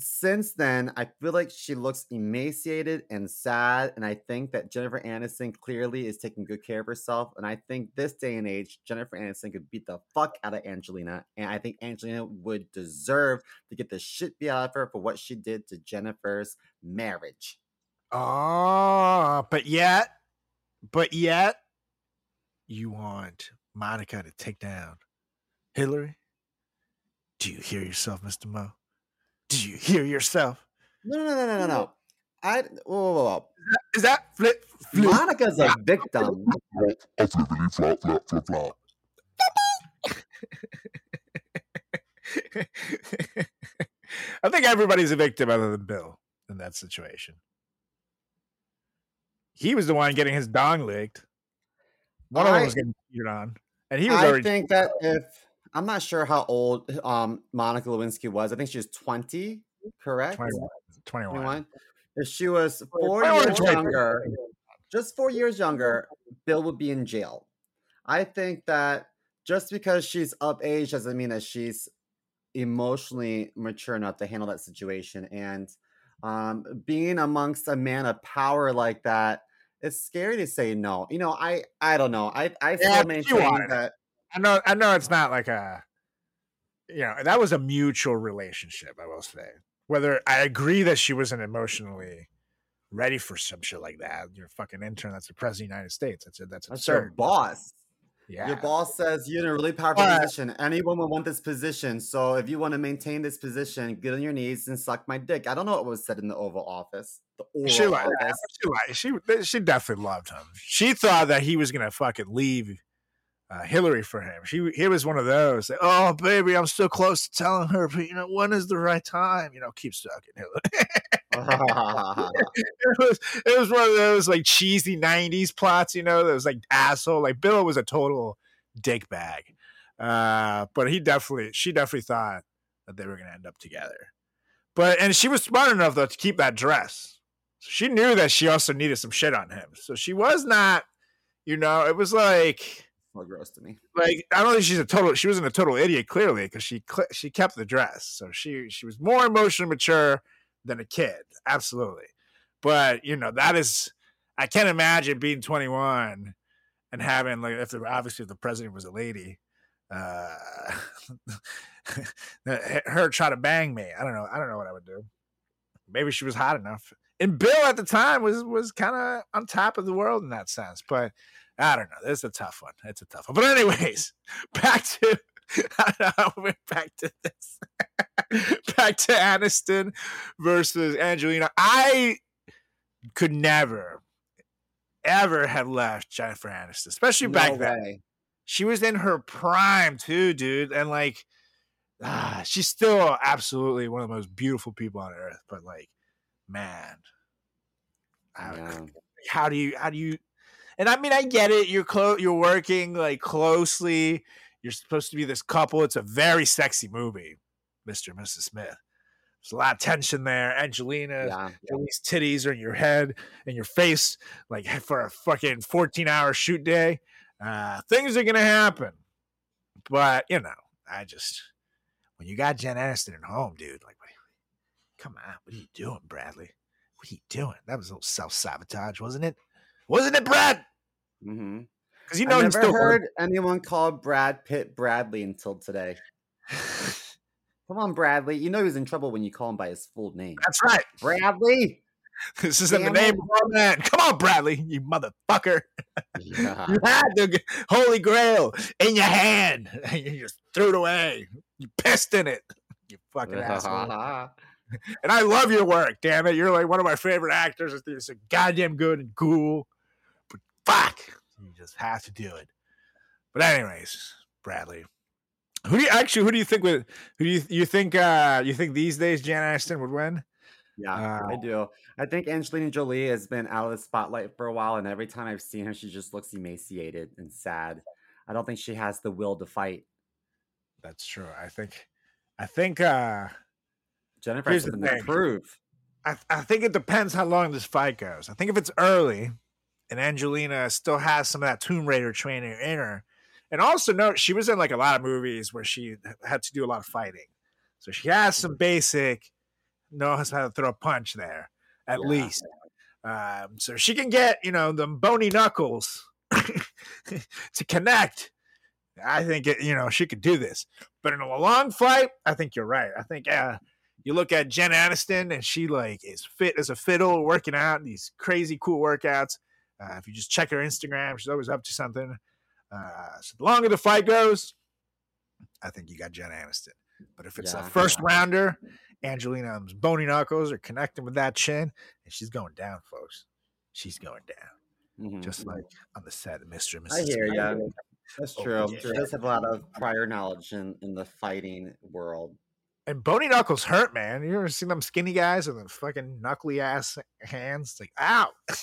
since then, I feel like she looks emaciated and sad. And I think that Jennifer Aniston clearly is taking good care of herself. And I think this day and age, Jennifer Aniston could beat the fuck out of Angelina. And I think Angelina would deserve to get the shit beat out of her for what she did to Jennifer's marriage. Oh, but yet, but yet, you want Monica to take down Hillary? Do you hear yourself, Mr. Mo? Do you hear yourself? No, no, no, no, no, no. I whoa, whoa, whoa. Is that flip Monica's a victim. I think everybody's a victim other than Bill in that situation. He was the one getting his dong licked. One of them was getting cheated on, and he was I already. think that if I'm not sure how old um Monica Lewinsky was. I think she was 20, correct? 21. 21. 21. If she was four years younger, just four years younger, Bill would be in jail. I think that just because she's up age doesn't mean that she's emotionally mature enough to handle that situation. And um, being amongst a man of power like that, it's scary to say no. You know, I I don't know. I I still Yeah, maintain that. I know. I know it's not like a. You know that was a mutual relationship. I will say. Whether I agree that she wasn't emotionally ready for some shit like that. You're a fucking intern. That's the president of the United States. That's it. That's That's your boss. Yeah. Your boss says you're in a really powerful But- position. Anyone would want this position. So if you want to maintain this position, get on your knees and suck my dick. I don't know what was said in the Oval Office. The Oval She liked Office. She, liked- she she definitely loved him. She thought that he was gonna fucking leave uh, Hillary for him. She he was one of those. Like, oh baby, I'm still close to telling her, but you know when is the right time? You know, keep sucking Hillary. it was it was one of those like cheesy '90s plots. You know, that was like asshole. Like Bill was a total dick bag. Uh, but he definitely, she definitely thought that they were gonna end up together. But and she was smart enough though to keep that dress. She knew that she also needed some shit on him. So she was not, you know, it was like so gross to me. like I don't think she's a total. She wasn't a total idiot clearly because she she kept the dress. So she she was more emotionally mature than a kid, absolutely. But you know that is I can't imagine being 21 and having like if the, obviously if the president was a lady, uh, her try to bang me. I don't know. I don't know what I would do. Maybe she was hot enough. And Bill at the time was was kind of on top of the world in that sense, but I don't know. This is a tough one. It's a tough one. But anyways, back to I don't know went back to this. back to Aniston versus Angelina. I could never, ever have left Jennifer Aniston, especially back No then. She was in her prime too, dude, and like, ah, she's still absolutely one of the most beautiful people on earth. But like, man, I, Yeah. how do you how do you and i mean i get it you're close you're working like closely you're supposed to be this couple it's a very sexy movie mr and mrs smith. There's a lot of tension there angelina Yeah. Jolie's titties are in your head and your face like for a fucking 14 hour shoot day uh things are gonna happen. But you know i just when you got jen aniston at home dude like come on what are you doing bradley? What are you doing? That was a little self-sabotage wasn't it? Wasn't it brad hmm because you know, I never he's still heard anyone call Brad Pitt Bradley until today. Come on, Bradley. You know he was in trouble when you call him by his full name. that's right Bradley. this is in the name it. of our man come on bradley you motherfucker Yeah. You had the holy grail in your hand. and You just threw it away. You pissed in it. You fucking asshole. And I love your work, damn it. You're like one of my favorite actors. You're so goddamn good and cool. But fuck, you just have to do it. But anyways, Bradley, who do you actually? Who do you think would? Who do you you think? uh You think these days Jen Aniston would win? Yeah, Uh, I do. I think Angelina Jolie has been out of the spotlight for a while, and every time I've seen her, she just looks emaciated and sad. I don't think she has the will to fight. That's true. I think. I think. uh Jennifer Here's has the something to thing. prove. I, I think it depends how long this fight goes. I think if it's early and Angelina still has some of that Tomb Raider training in her, and also note she was in like a lot of movies where she had to do a lot of fighting, so she has some basic knows how to throw a punch there at Yeah. least. Um, so she can get you know the bony knuckles to connect. I think it, you know she could do this, but in a long fight, I think you're right. I think uh, you look at Jen Aniston and she like is fit as a fiddle, working out these crazy cool workouts. Uh, if you just check her Instagram, she's always up to something. Uh, so the longer the fight goes, I think you got Jen Aniston. But if it's Yeah. a first rounder, Angelina's bony knuckles are connecting with that chin, and she's going down, folks. She's going down. Mhm, just like on the set of Mr. and Mrs. I hear ya. That's Oh, true. yeah. She does have a lot of prior knowledge in, in the fighting world. And Bony Knuckles hurt, man. You ever seen them skinny guys with them fucking knuckly ass hands? It's like, ow.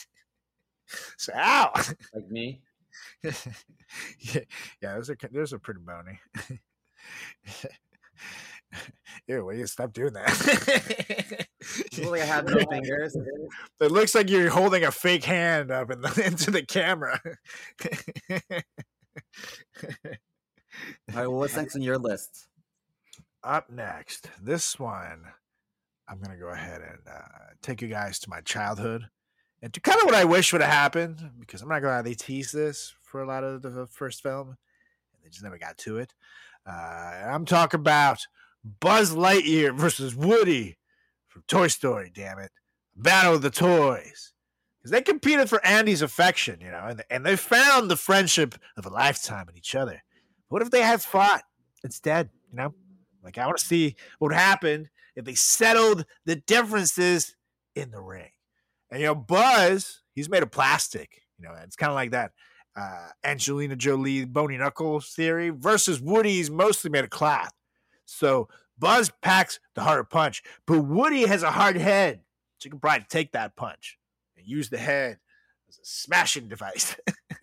so, ow. Like me. yeah, yeah, those are those are pretty bony. Ew, will you stop doing that? Like I have no fingers. It looks like you're holding a fake hand up in the, into the camera. All right, well, what's next on your list? Up next, this one, I'm gonna go ahead and uh, take you guys to my childhood and to kind of what I wish would have happened because I'm not gonna lie, they teased this for a lot of the first film and they just never got to it. Uh, I'm talking about Buzz Lightyear versus Woody from Toy Story. Damn it, Battle of the Toys. Because they competed for Andy's affection, you know, and, and they found the friendship of a lifetime in each other. What if they had fought instead, you know? Like, I want to see what happened if they settled the differences in the ring. And, you know, Buzz, he's made of plastic, you know, it's kind of like that uh, Angelina Jolie bony knuckles theory versus Woody's mostly made of cloth. So Buzz packs the harder punch, but Woody has a hard head. So you can probably take that punch and use the head as a smashing device.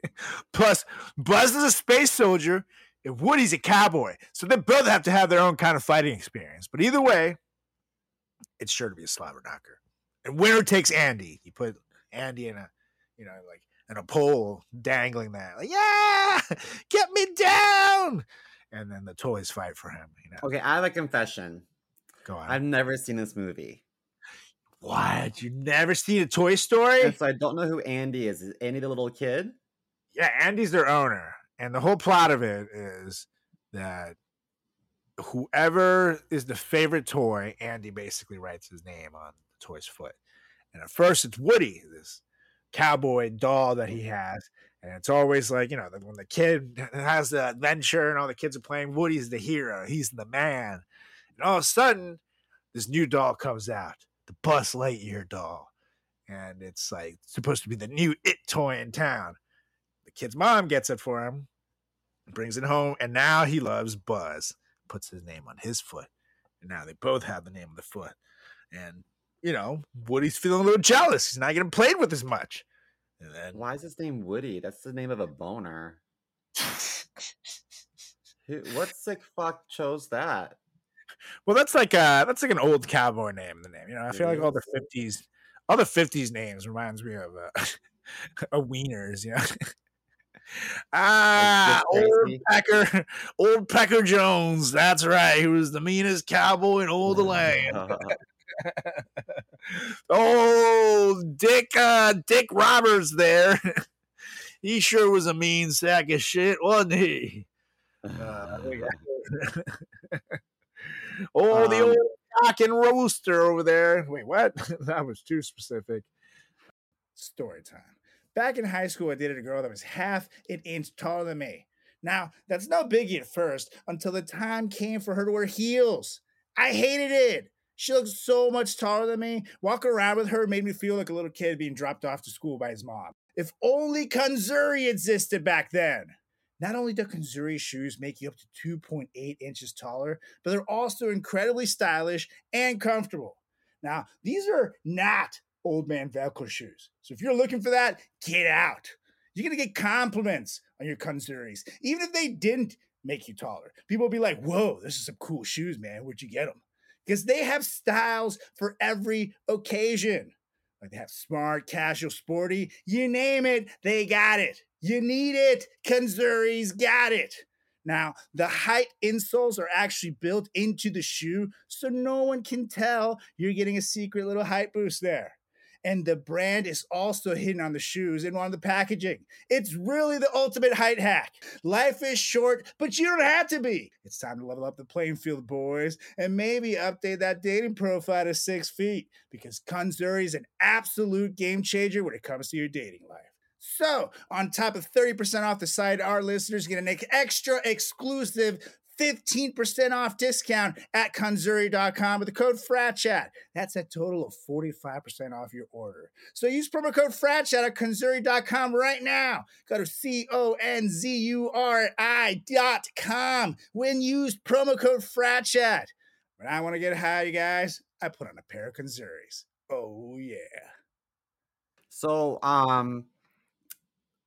Plus, Buzz is a space soldier and Woody's a cowboy. So they both have to have their own kind of fighting experience. But either way, it's sure to be a slobber knocker. And winner takes Andy. You put Andy in a, you know, like in a pole dangling there. Like, yeah, get me down. And then the toys fight for him. You know, Okay, I have a confession. go on. I've never seen this movie. what? You never seen a Toy Story? And so I don't know who Andy is. Is Andy the little kid? yeah, Andy's their owner, and the whole plot of it is that whoever is the favorite toy, Andy basically writes his name on toy's foot. And at first, it's Woody, this cowboy doll that he mm-hmm. has, and it's always like you know when the kid has the adventure and all the kids are playing, Woody's the hero, he's the man, and all of a sudden, this new doll comes out, the Buzz Lightyear doll. And it's like supposed to be the new it toy in town the kid's mom gets it for him, brings it home, and now he loves Buzz. Puts his name on his foot, and now they both have the name of the foot. And you know, Woody's feeling a little jealous. He's not getting played with as much. And then Why is his name Woody? That's the name of a boner. Who, what sick fuck chose that? well, that's like uh that's like an old cowboy name. The name, you know, I feel like all the fifties, all the fifties names reminds me of uh, a wieners. You know. Ah, old? Pecker, old Pecker Jones. That's right. He was the meanest cowboy in all the land. oh, Dick, uh, Dick Roberts there. he sure was a mean sack of shit, wasn't he? Uh, oh, the Um, old cock and roaster over there. Wait, what? that was too specific. Story time. Back in high school, I dated a girl that was half an inch taller than me. Now, that's no biggie at first until the time came for her to wear heels. I hated it. She looked so much taller than me. Walking around with her made me feel like a little kid being dropped off to school by his mom. If only Conzuri existed back then. Not only do Conzuri shoes make you up to 2.8 inches taller, but they're also incredibly stylish and comfortable. Now, these are not old man Velcro shoes. So if you're looking for that, get out. You're going to get compliments on your Conzuris, even if they didn't make you taller. People will be like, whoa, this is some cool shoes, man. Where'd you get them? Because they have styles for every occasion. Like they have smart, casual, sporty, you name it, they got it. You need it. Conzuri's got it. Now, the height insoles are actually built into the shoe, so no one can tell you're getting a secret little height boost there. And the brand is also hidden on the shoes and on the packaging. It's really the ultimate height hack. Life is short, but you don't have to be. It's time to level up the playing field, boys, and maybe update that dating profile to six feet because Conzuri is an absolute game changer when it comes to your dating life. So, on top of 30% off the site, our listeners get an extra exclusive 15% off discount at conzuri.com with the code FRATCHAT. That's a total of 45% off your order. So use promo code FRATCHAT at conzuri.com right now. Go to C O N Z U R I dot com. When used promo code FRATCHAT. When I want to get high, you guys, I put on a pair of Conzuris. Oh, yeah. So, um,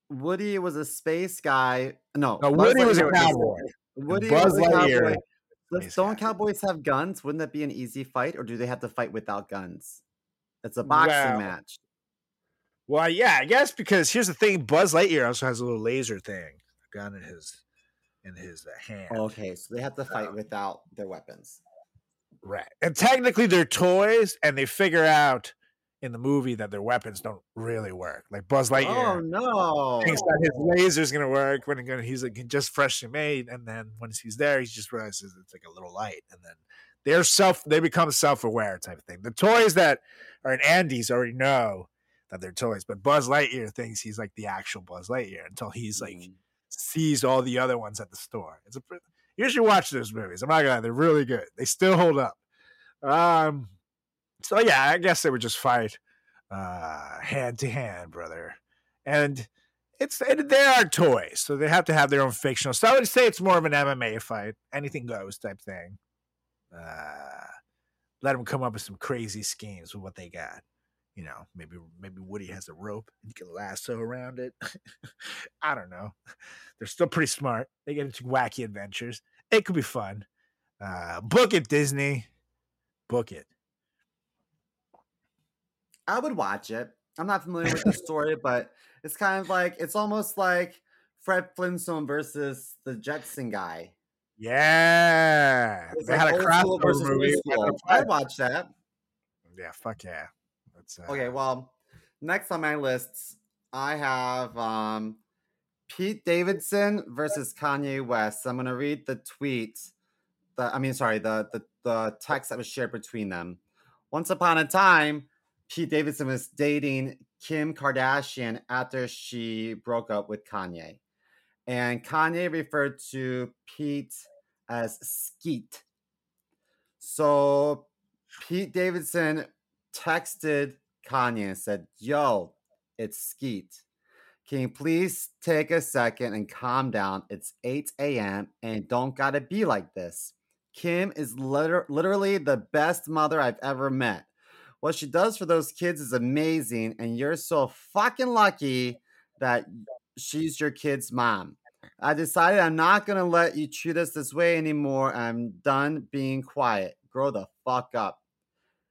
Woody was a space guy. No, No, Woody was a Lightyear cowboy. Woody Buzz was Lightyear cowboy. Does- space Don't cowboy. cowboys have guns? Wouldn't that be an easy fight, or do they have to fight without guns? It's a boxing Well, match. Well, yeah, I guess because here's the thing: Buzz Lightyear also has a little laser thing, a gun in his in his uh, hand. Okay, so they have to fight without their weapons. Right. And technically they're toys, and they figure out in the movie that their weapons don't really work. Like Buzz Lightyear, Oh no! thinks that his laser's gonna work when he's like just freshly made, and then once he's there, he just realizes it's like a little light, and then they're self they become self-aware type of thing. The toys that are in Andy's already know that they're toys, but Buzz Lightyear thinks he's like the actual Buzz Lightyear until he's like Mm. sees all the other ones at the store. It's a you should watch those movies. I'm not gonna lie, they're really good. They still hold up. Um so yeah, I guess they would just fight uh hand to hand, brother. And it's and they are toys, so they have to have their own fictional. So I would say it's more of an MMA fight, anything goes type thing. Uh let them come up with some crazy schemes with what they got. You know, maybe maybe Woody has a rope and you can lasso around it. I don't know. They're still pretty smart. They get into wacky adventures. It could be fun. Uh, book it, Disney. Book it. I would watch it. I'm not familiar with the story, but it's kind of like it's almost like Fred Flintstone versus the Jetson guy. Yeah, It's they like had a crossover movie. I'd watch that. Yeah, fuck yeah. That's, uh, Okay, well, next on my lists, I have um, Pete Davidson versus Kanye West. I'm gonna read the tweet. The I mean, sorry, the the the text that was shared between them. Once upon a time, Pete Davidson was dating Kim Kardashian after she broke up with Kanye, and Kanye referred to Pete as Skeet. So Pete Davidson texted Kanye and said, Yo, it's Skeet. Can you please take a second and calm down? It's 8 a.m. and don't gotta be like this. Kim is liter- literally the best mother I've ever met. What she does for those kids is amazing, and you're so fucking lucky that she's your kid's mom. I decided I'm not gonna let you treat us this way anymore. I'm done being quiet. Grow the fuck up.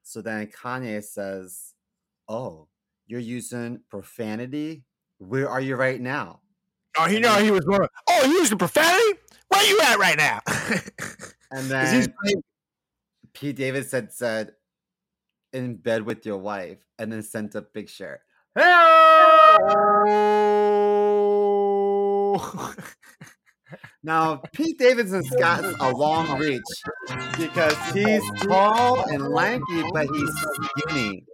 So then Kanye says, Oh, you're using profanity? Where are you right now? Oh, he know he was more. Oh, you using profanity? Where you at right now? And then Pete Davidson said, In bed with your wife, and then sent a picture. Now, Pete Davidson's got a long reach because he's tall and lanky, but he's skinny.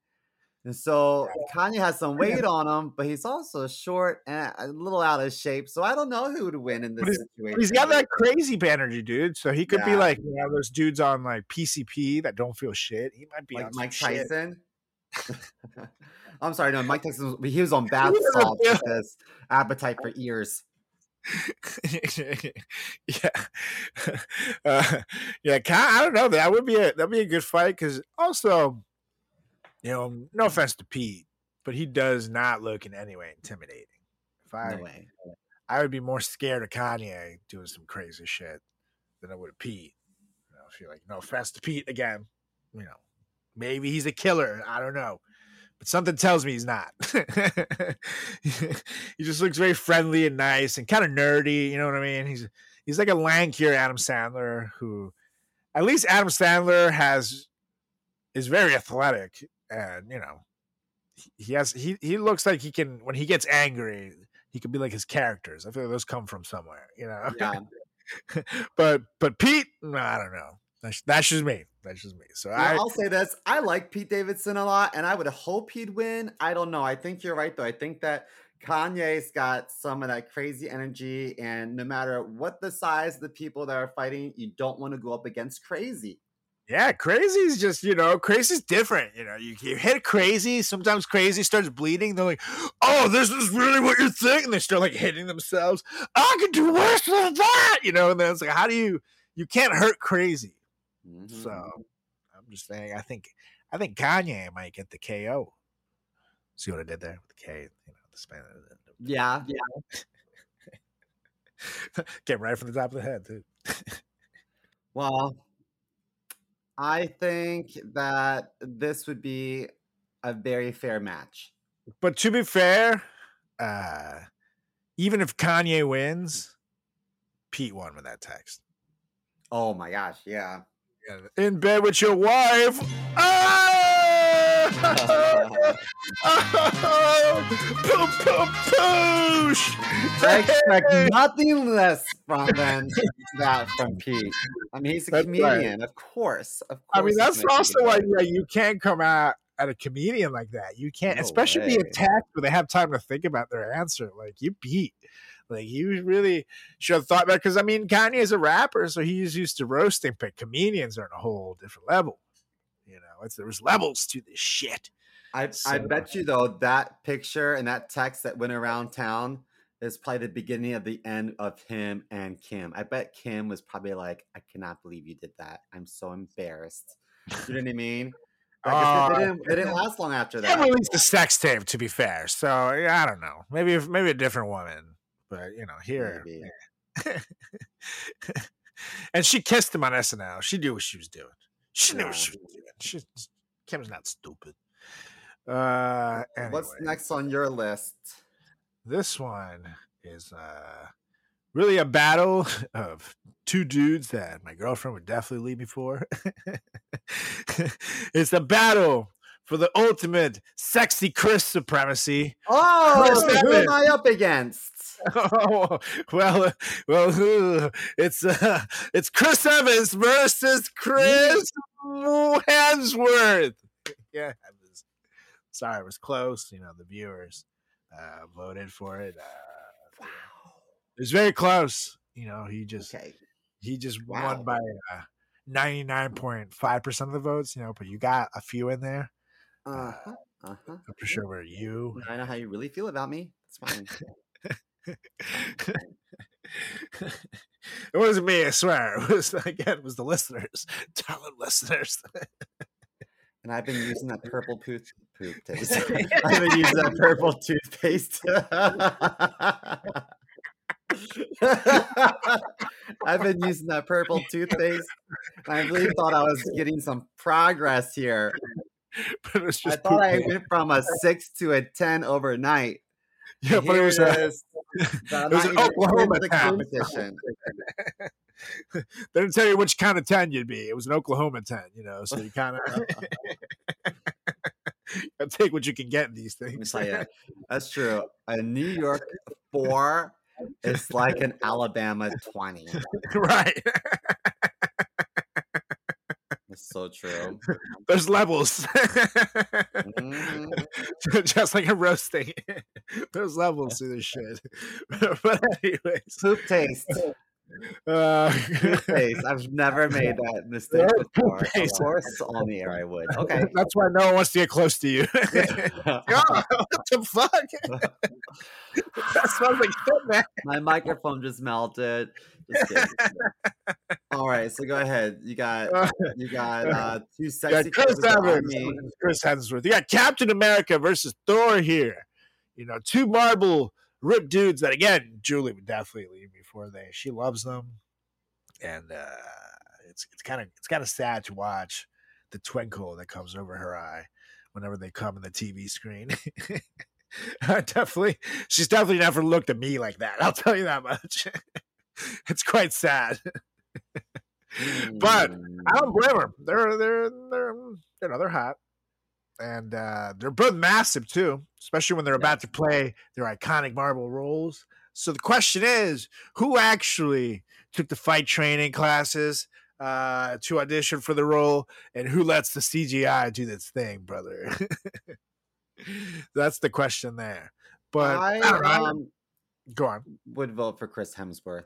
And so Kanye has some weight on him, but he's also short and a little out of shape. So I don't know who would win in this But situation. He's got that crazy energy, dude. So he could be like you know, those dudes on like PCP that don't feel shit. He might be like on Mike. Tyson. I'm sorry, no, Mike Tyson. was- He was on bath salts because appetite for ears. yeah, uh, yeah. I don't know. That would be a that'd be a good fight because also, you know, um, no offense to Pete, but he does not look in any way intimidating. If I, No way. I would be more scared of Kanye doing some crazy shit than I would of Pete. You know, I feel like no offense to Pete again. You know, maybe he's a killer. I don't know. But something tells me he's not. he just looks very friendly and nice and kind of nerdy. You know what I mean? He's he's like a lankier Adam Sandler who, at least Adam Sandler has is very athletic and you know he- has he he looks like he can when he gets angry he could be like his characters. I feel like those come from somewhere, you know. Yeah. but but Pete, no, I don't know. That's, that's just me. That's just me. So Well, I I'll say this: I like Pete Davidson a lot, and I would hope he'd win. I don't know. I think you're right, though. I think that Kanye's got some of that crazy energy, and no matter what the size of the people that are fighting, you don't want to go up against crazy. Yeah, crazy's just, you know, crazy's different. You know, you, you hit crazy, sometimes crazy starts bleeding. They're like, oh, this is really what you're thinking. They start like hitting themselves. I can do worse than that, you know, and then it's like, how do you, you can't hurt crazy. Mhm. So I'm just saying, I think, I think Kanye might get the KO. See what I did there with the K, you know, the span. yeah, Came right from the top of the head, too. Well, I think that this would be a very fair match. But to be fair, uh, even if Kanye wins, Pete won with that text. Oh my gosh, yeah. In bed with your wife. Ah! Poof, poof, poosh! I expect nothing less from than that from Pete. I mean, he's a That's right. comedian, of course. Of course. I mean, that's also why yeah, you can't come out at a comedian like that. You can't, No especially be way. attacked when they have time to think about their answer. Like you beat. Like you really should have thought about because I mean Kanye is a rapper, so he's used to roasting, but comedians are on a whole different level. It's there's levels to this shit. I, I bet you though that picture and that text that went around town is probably the beginning of the end of him and Kim. I bet Kim was probably like, "I cannot believe you did that. I'm so embarrassed." You know what I mean? Like, Uh, they, didn't, they didn't last long after that. released a sex tape, to be fair. So yeah, I don't know. Maybe maybe a different woman, but you know here. And she kissed him on SNL. She knew what she was doing. She knew what she was doing. She, Kim's not stupid. Uh, What's next on your list? This one is uh really a battle of two dudes that my girlfriend would definitely leave me for. it's a battle for the ultimate sexy Chris supremacy. Oh, Chris who am I up against? Oh, well, uh, well, it's uh, it's Chris Evans versus Chris Hemsworth. Yeah, I was sorry, it was close. You know, the viewers uh, voted for it. Uh, It was very close. You know, he just Okay. he just Wow. won by ninety nine point five percent of the votes. You know, but you got a few in there. Uh-huh. Uh-huh. I'm for sure where you. I know how you really feel about me. It's fine. it wasn't me, I swear. It was again, it was the listeners, talent listeners. And I've been using that purple poop poop taste. I've been using that purple toothpaste. I've been using that purple toothpaste. I really thought I was getting some progress here. but it was I just thought I went from a six to a ten overnight. Yeah, but it was uh, it was an Oklahoma town. competition. they didn't tell you which kind of ten you'd be. It was an Oklahoma ten, you know. So you kind of take what you can get in these Let me things. you, that's true. A New York four is like an Alabama twenty. right? That's so true. There's levels, Mhm. just like a roasting. There's levels to this shit. but anyways, Poop taste. Uh. I've never made that mistake before. Of course, on the air I would. Okay. that's why no one wants to get close to you. God, what the fuck? that smells like shit, man. My microphone just melted. Just. All right, so go ahead. You got you got uh two sexy Chris clothes on Evans. Chris Hemsworth. You got Captain America versus Thor here. You know, two marble ripped dudes that again, Julie would definitely leave before they. She loves them, and uh it's it's kind of it's kind of sad to watch the twinkle that comes over her eye whenever they come in the TV screen. Definitely, she's definitely never looked at me like that. I'll tell you that much. it's quite sad. But. I don't blame her. They're they're they're you know they're hot, and uh, they're both massive too, especially when they're about to play their iconic Marvel roles. So the question is, who actually took the fight training classes uh, to audition for the role, and who lets the CGI do this thing, brother? That's the question there. But I I um, go on. would vote for Chris Hemsworth.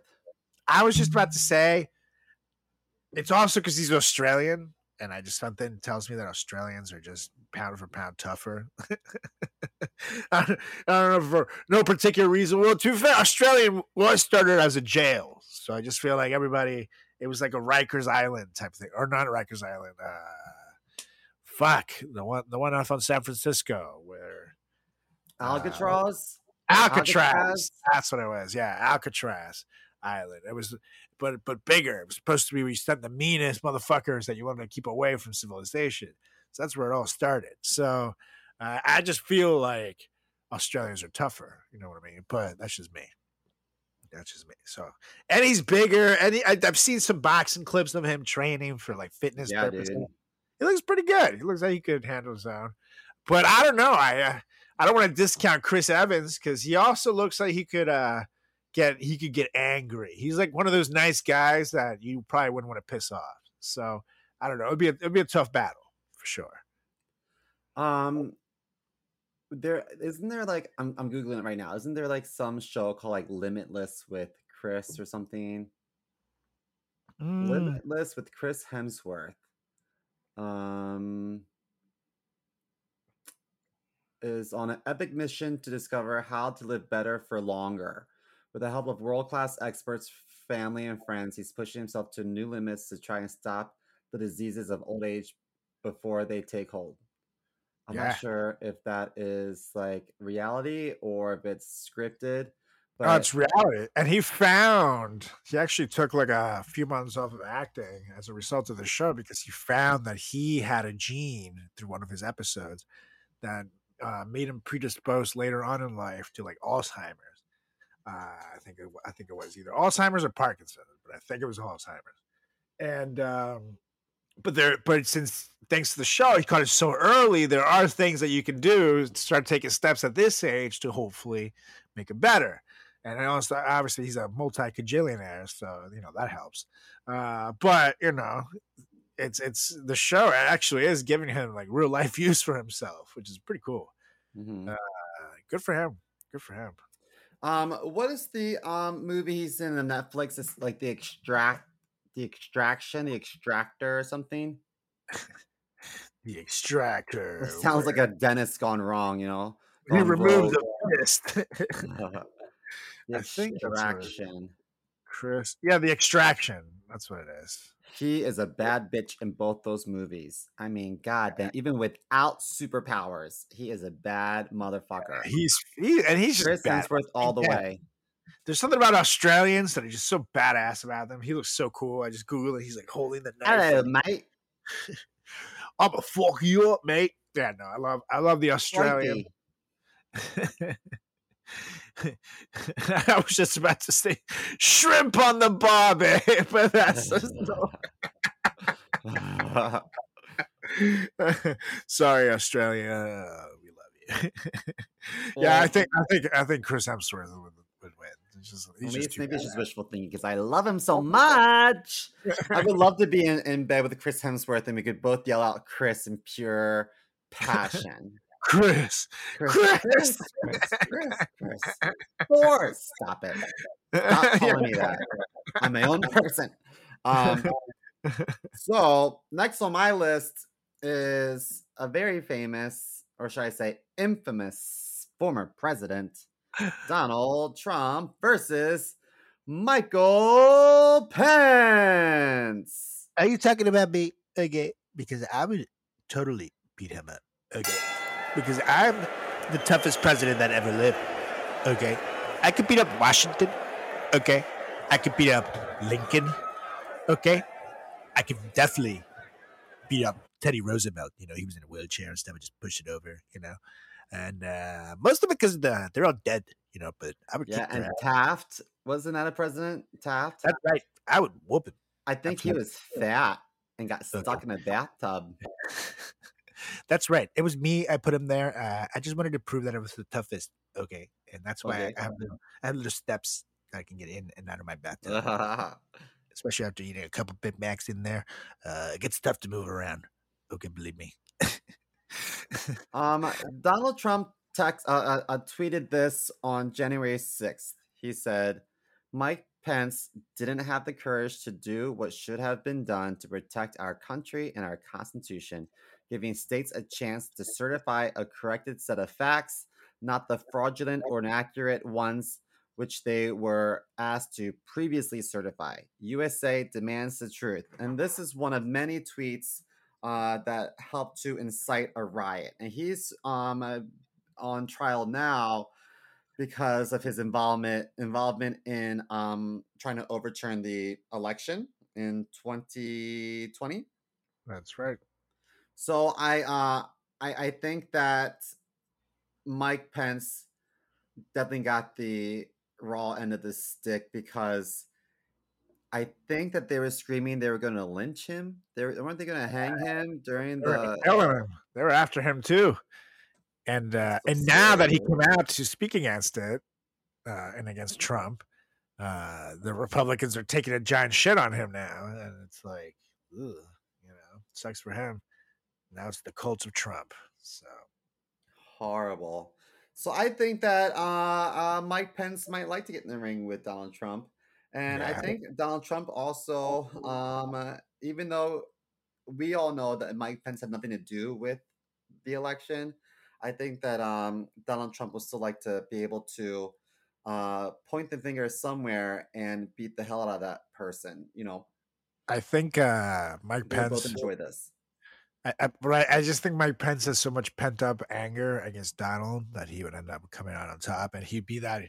I was just about to say it's also because he's Australian, and I just something tells me that Australians are just pound for pound tougher. I, don't, I don't know for no particular reason. Well, to be fair, Australian was started as a jail, so I just feel like everybody it was like a Rikers Island type thing, or not Rikers Island. Uh, fuck the one, the one off on San Francisco where Alcatraz. Alcatraz. Alcatraz? That's what it was. Yeah, Alcatraz Island. It was, but but bigger. It was supposed to be where you sent the meanest motherfuckers that you wanted to keep away from civilization. So that's where it all started. So uh, I just feel like Australians are tougher. You know what I mean? But that's just me. That's just me. So and he's bigger. And he, I, I've seen some boxing clips of him training for like fitness Yeah, purposes. dude. He looks pretty good. He looks like he could handle his own. But I don't know. I uh, I don't want to discount Chris Evans because he also looks like he could uh get he could get angry. He's like one of those nice guys that you probably wouldn't want to piss off. So I don't know. It'd be a, it'd be a tough battle for sure. Um, there isn't there like I'm I'm googling it right now. Isn't there like some show called like Limitless with Chris or something? Mm. Limitless with Chris Hemsworth. Um, is on an epic mission to discover how to live better for longer. With the help of world class experts, family, and friends, he's pushing himself to new limits to try and stop the diseases of old age before they take hold. I'm Yeah. not sure if that is like reality or if it's scripted. But Oh, it's reality. And he found he actually took like a few months off of acting as a result of the show because he found that he had a gene through one of his episodes that uh, made him predisposed later on in life to like Alzheimer's. Uh, I think it, I think it was either Alzheimer's or Parkinson's, but I think it was Alzheimer's. And um, but there, but since thanks to the show, he caught it so early. There are things that you can do to start taking steps at this age to hopefully make it better. And I also, obviously, he's a multi cajillionaire, so you know that helps. Uh, but you know, it's it's the show actually is giving him like real life use for himself, which is pretty cool. Mhm. Uh, good for him. Good for him. Um, what is the um movie he's in on Netflix? It's like the extract, the extraction, the extractor, or something. The extractor. It sounds like a dentist gone wrong, you know. he removed the fist. the I think that's what it is. extraction. Chris, yeah, the extraction. That's what it is. He is a bad bitch in both those movies. I mean, god damn, even without superpowers, he is a bad motherfucker. He's he, and he's just Chris bad. Hemsworth all the Yeah. way. There's something about Australians that are just so badass about them. He looks so cool. I just Google it. He's like holding the knife. Hello, mate. I'm gonna fuck you up, mate. Yeah, no, I love I love the Australian. I was just about to say shrimp on the barbie, but that's. Sorry, Australia. uh, We love you. yeah, I think I think I think Chris Hemsworth would, would win. It's just, Well, he's maybe just it's, maybe it's just wishful thinking because I love him so much. I would love to be in, in bed with Chris Hemsworth and we could both yell out Chris in pure passion. Chris, Chris, Chris. Chris, Chris, Chris, Chris. Thor, stop it. Stop calling me that. I'm my own person. Um, so next on my list is a very famous, or should I say, infamous former president, Donald Trump versus Michael Pence. Are you talking about me? Okay, because I would totally beat him up. Okay, because I'm the toughest president that ever lived. Okay, I could beat up Washington. Okay, I could beat up Lincoln. Okay, I could definitely beat up Teddy Roosevelt. You know, he was in a wheelchair and stuff. I just push it over. You know, and uh, most of it because the, they're all dead. You know, but I would Yeah, and. Taft wasn't that a president? Taft. That's right. I would whoop him. I think he was fat and got Okay. stuck in a bathtub. That's right. It was me. I put him there. Uh, I just wanted to prove that I was the toughest. Okay, and that's why Okay. I, I have little, I have little steps that I can get in and out of my bathtub. Especially after eating a couple Big Macs in there, uh, it gets tough to move around. Okay, believe me. Um, Donald Trump text uh, uh, uh, tweeted this on January 6th. He said, Mike Pence didn't have the courage to do what should have been done to protect our country and our Constitution, giving states a chance to certify a corrected set of facts, not the fraudulent or inaccurate ones which they were asked to previously certify. USA demands the truth. And this is one of many tweets uh, that helped to incite a riot. And he's um, uh, on trial now because of his involvement involvement in um, trying to overturn the election in 2020. That's right. So I uh, I, I think that Mike Pence definitely got the raw end of the stick because I think that they were screaming they were going to lynch him. They were, weren't they going to hang him during They were the killing him. They were after him too. And uh, so and now that he came out to speak against it uh, and against Trump, uh, the Republicans are taking a giant shit on him now, and it's like, ugh, you know, sucks for him. Now it's the cult of Trump. So horrible? So I think that uh, uh, Mike Pence might like to get in the ring with Donald Trump, and I think Donald Trump also, um, uh, even though we all know that Mike Pence had nothing to do with the election, I think that um, Donald Trump would still like to be able to uh, point the finger somewhere and beat the hell out of that person. You know, I think uh, Mike would both Pence. enjoy this. I, I, but I, I just think Mike Pence has so much pent up anger against Donald that he would end up coming out on top, and he'd be that.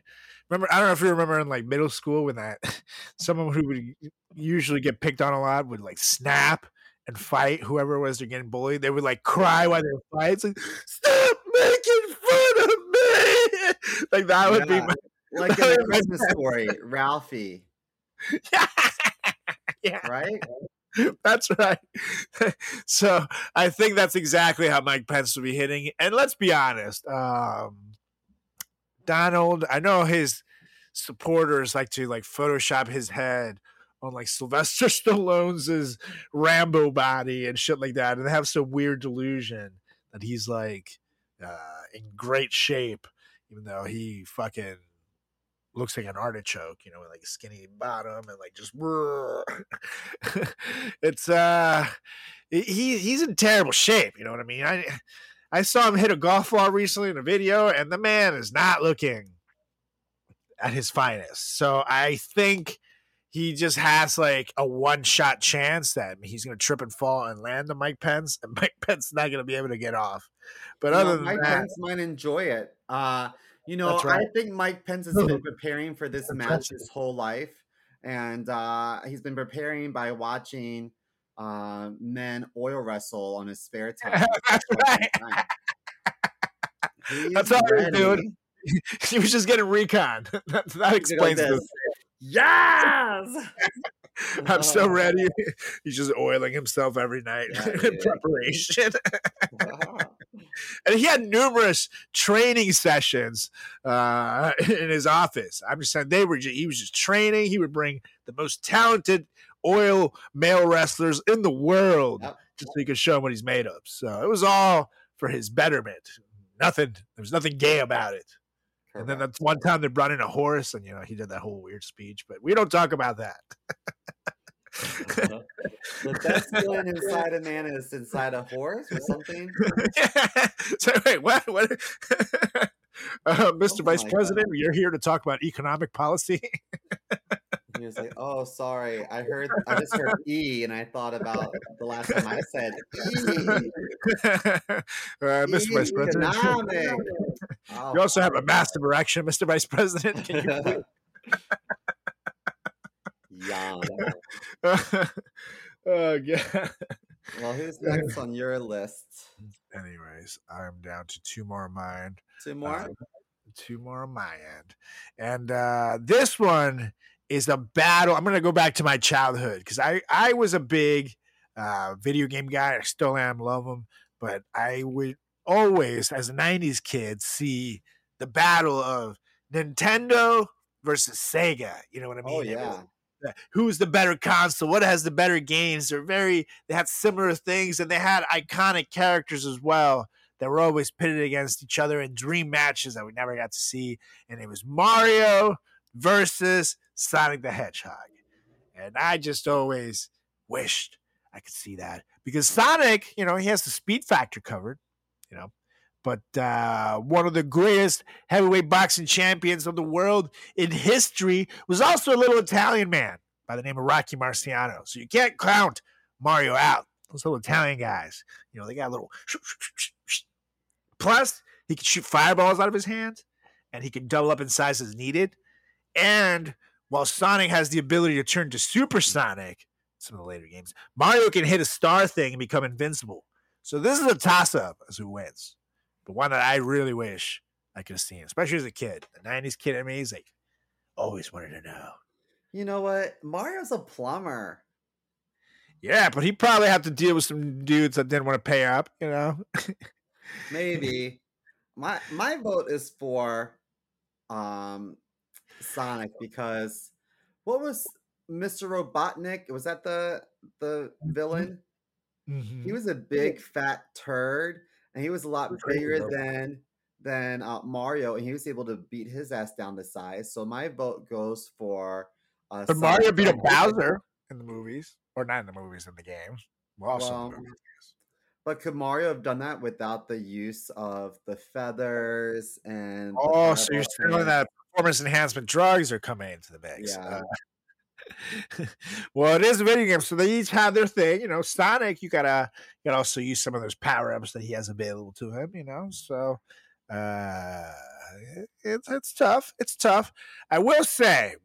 Remember, I don't know if you remember in like middle school when that someone who would usually get picked on a lot would like snap and fight whoever it was they're getting bullied. They would like cry while they were fighting. Like, Stop making fun of me! Like that would Yeah, be like in the Christmas story, Ralphie, my- yeah. right? That's right. so I think that's exactly how Mike Pence will be hitting. And let's be honest, um, Donald, I know his supporters like to like Photoshop his head on like Sylvester Stallone's Rambo body and shit like that, and they have some weird delusion that he's like uh, in great shape, even though he fucking looks like an artichoke, you know, with like a skinny bottom and like just it's uh he he's in terrible shape, you know what I mean? I I saw him hit a golf ball recently in a video and the man is not looking at his finest. So I think he just has like a one shot chance that he's going to trip and fall and land on Mike Pence, and Mike Pence not going to be able to get off. But know, other than Mike that, Pence might enjoy it. Uh, you know, right. I think Mike Pence has been preparing for this match right. his whole life, and uh, he's been preparing by watching uh, men oil wrestle on his spare time. That's right. That's all he was doing. he was just getting recon. that, that He's like explains this. this. Yes. I'm so ready. He's just oiling himself every night Yeah, in dude. preparation. and he had numerous training sessions uh, in his office. I'm just saying they were. Just, he was just training. He would bring the most talented oil male wrestlers in the world Yep. just so he could show him what he's made of. So it was all for his betterment. Nothing. There was nothing gay about it. And then Correct. that's one time they brought in a horse, and you know he did that whole weird speech. But we don't talk about that. the best feeling inside a man is inside a horse or something. so wait, what? What? Uh, Mr. Something Vice President, you're here to talk about economic policy. He was like, "Oh, sorry, I heard, I just heard E, and I thought about the last time I said E. uh, Mr. Vice President. Oh, you also have a massive erection, Mr. Vice President. Can you Yawn. oh god. Well, who's next on your list? Anyways, I'm down to two more of mine. Two more. Uh, two more on my end. And uh, this one is a battle. I'm going to go back to my childhood because I, I was a big uh, video game guy. I still am, love them. But I would always, as a 90s kid, see the battle of Nintendo versus Sega. You know what I mean? oh It was yeah. Who's the better console what has the better games they're very they had similar things and they had iconic characters as well that were always pitted against each other in dream matches that we never got to see. And it was Mario versus Sonic the Hedgehog. And I just always wished I could see that because Sonic, you know, he has the speed factor covered, you know. But uh, one of the greatest heavyweight boxing champions of the world in history was also a little Italian man by the name of Rocky Marciano. So you can't count Mario out. Those little Italian guys, you know, they got a little. Plus, he can shoot fireballs out of his hands, and he can double up in size as needed. And while Sonic has the ability to turn to Supersonic, some of the later games, Mario can hit a star thing and become invincible. So this is a toss-up as who wins, but one that I really wish I could have seen, especially as a kid. The '90s kid, amazing. Always wanted to know. You know what? Mario's a plumber. Yeah, but he probably had to deal with some dudes that didn't want to pay up. You know. Maybe. my my vote is for um Sonic because what was Mr. Robotnik? Was that the the villain? Mhm. He was a big fat turd, and he was a lot Who's Crazy bigger than than uh, Mario, and he was able to beat his ass down to size. So my vote goes for. Uh, But Mario beat up the Hedgehog. Bowser in the movies, or not in the movies, in the games. Well, also in the Well, movies. But could Mario have done that without the use of the feathers and? Oh, so you're fireball saying that performance enhancement drugs are coming into the mix? Yeah. Uh, well, it is a video game, so they each have their thing. You know, Sonic, you gotta you gotta also use some of those power ups that he has available to him. You know, so uh, it's it's tough. It's tough. I will say,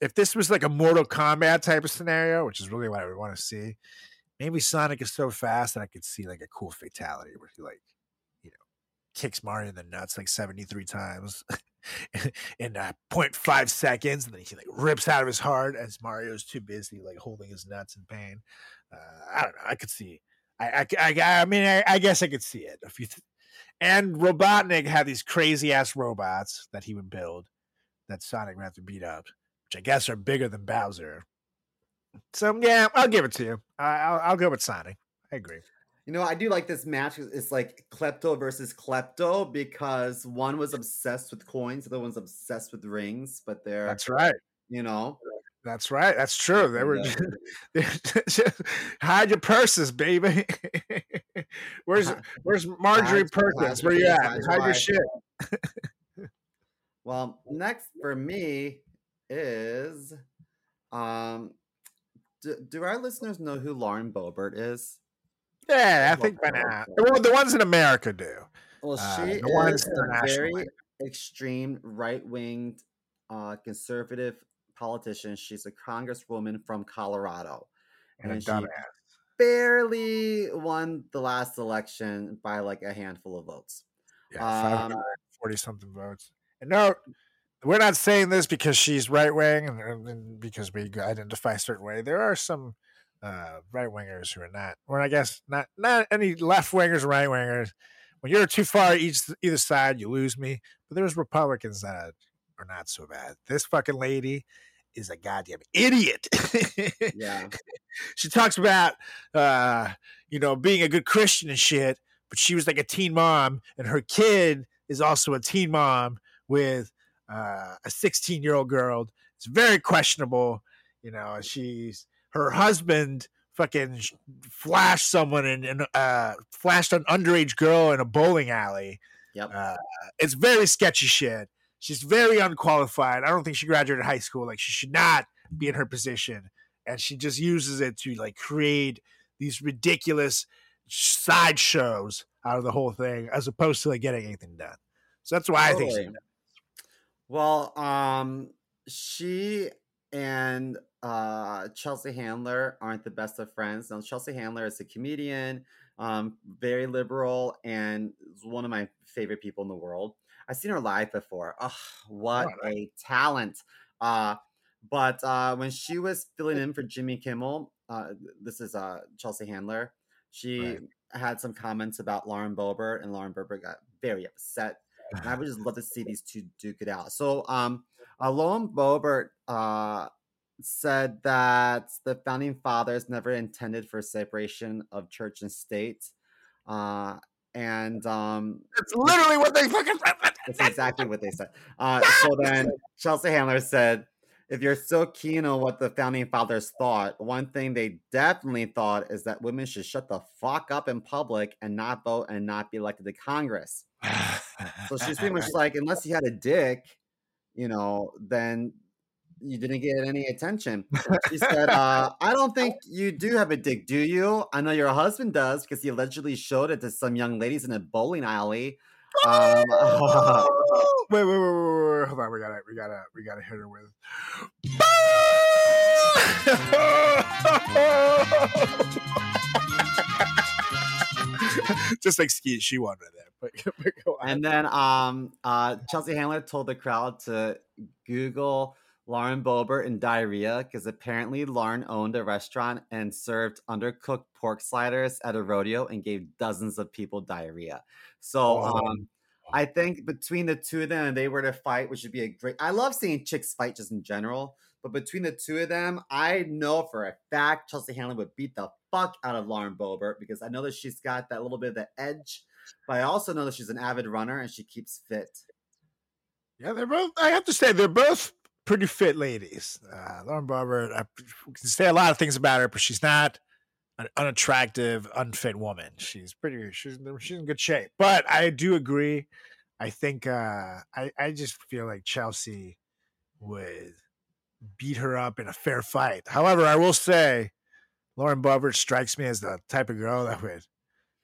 if this was like a Mortal Kombat type of scenario, which is really what I would want to see, maybe Sonic is so fast that I could see like a cool fatality where he like, you know, kicks Mario in the nuts like 73 times in uh, 0.5 seconds, and then he like rips out of his heart as Mario's too busy like holding his nuts in pain. Uh, I don't know. I could see. I I, I, I mean, I, I guess I could see it. If you th- and Robotnik had these crazy ass robots that he would build that Sonic would have to beat up, which I guess are bigger than Bowser. So yeah, I'll give it to you. I, I'll, I'll go with Sonic. I agree. You know, I do like this match. It's like klepto versus klepto because one was obsessed with coins, the other one's obsessed with rings. But they're, That's right. you know, That's right. That's true. They were Yeah. hide your purses, baby. where's Where's Marjorie Perkins? Where you at? hide your Hide your shit. Well, next for me is, um, do, do our listeners know who Lauren Boebert is? Yeah, I think by now. well. Well, the ones in America do. Well, Uh, she the ones is a internationally. very extreme right wing uh, conservative politician. She's a congresswoman from Colorado, And a And she- dumbass. barely won the last election by like a handful of votes. Yeah, Um, 40 something votes. And no, we're not saying this because she's right wing and, and- and because we identify a certain way. There are some uh, right wingers who are not, or I guess not not any left wingers, or right wingers. When you're too far each either side, you lose me. But there's Republicans that are not so bad. This fucking lady is a goddamn idiot. Yeah, she talks about uh you know being a good christian and shit but she was like a teen mom and her kid is also a teen mom with uh, a 16 year old girl it's very questionable you know she's her husband fucking flashed someone and, uh flashed an underage girl in a bowling alley yep. uh, it's very sketchy shit. She's very unqualified. I don't think she graduated high school. Like she should not be in her position, and she just uses it to like create these ridiculous side shows out of the whole thing, as opposed to like getting anything done. So that's why I think. Well, um, she and uh, Chelsea Handler aren't the best of friends. Now, Chelsea Handler is a comedian, um, very liberal, and is one of my favorite people in the world. I've seen her live before. Oh, what Oh, a talent! Uh, but uh, when she was filling in for Jimmy Kimmel, uh, this is uh, Chelsea Handler. She Right. had some comments about Lauren Boebert, and Lauren Boebert got very upset and I would just love to see these two duke it out. So, um, uh, Lauren Boebert uh, said that the founding fathers never intended for separation of church and state, uh, and um, That's literally what they fucking. That's exactly what they said. Uh, so then Chelsea Handler said, if you're so keen on what the founding fathers thought, one thing they definitely thought is that women should shut the fuck up in public and not vote and not be elected to Congress. So she's pretty much like, unless you had a dick, you know, then you didn't get any attention. She said, uh, I don't think you do have a dick, do you? I know your husband does because he allegedly showed it to some young ladies in a bowling alley. Um, wait, wait, wait, wait, wait, hold on. We gotta, we gotta, we gotta hit her with. Just like ski, she wanted that. But, but. And then um, uh, Chelsea Handler told the crowd to Google Lauren Boebert and diarrhea because apparently Lauren owned a restaurant and served undercooked pork sliders at a rodeo and gave dozens of people diarrhea. So Oh. um, I think between the two of them, they were to fight, which would be a great. I love seeing chicks fight just in general, but between the two of them, I know for a fact Chelsea Handler would beat the fuck out of Lauren Boebert because I know that she's got that little bit of the edge, but I also know that she's an avid runner and she keeps fit. Yeah, they're both. I have to say, they're both pretty fit ladies. Uh, Lauren Boebert, I can say a lot of things about her, but she's not an unattractive, unfit woman. She's pretty. She's she's in good shape. But I do agree. I think uh, I I just feel like Chelsea would beat her up in a fair fight. However, I will say, Lauren Boebert strikes me as the type of girl that would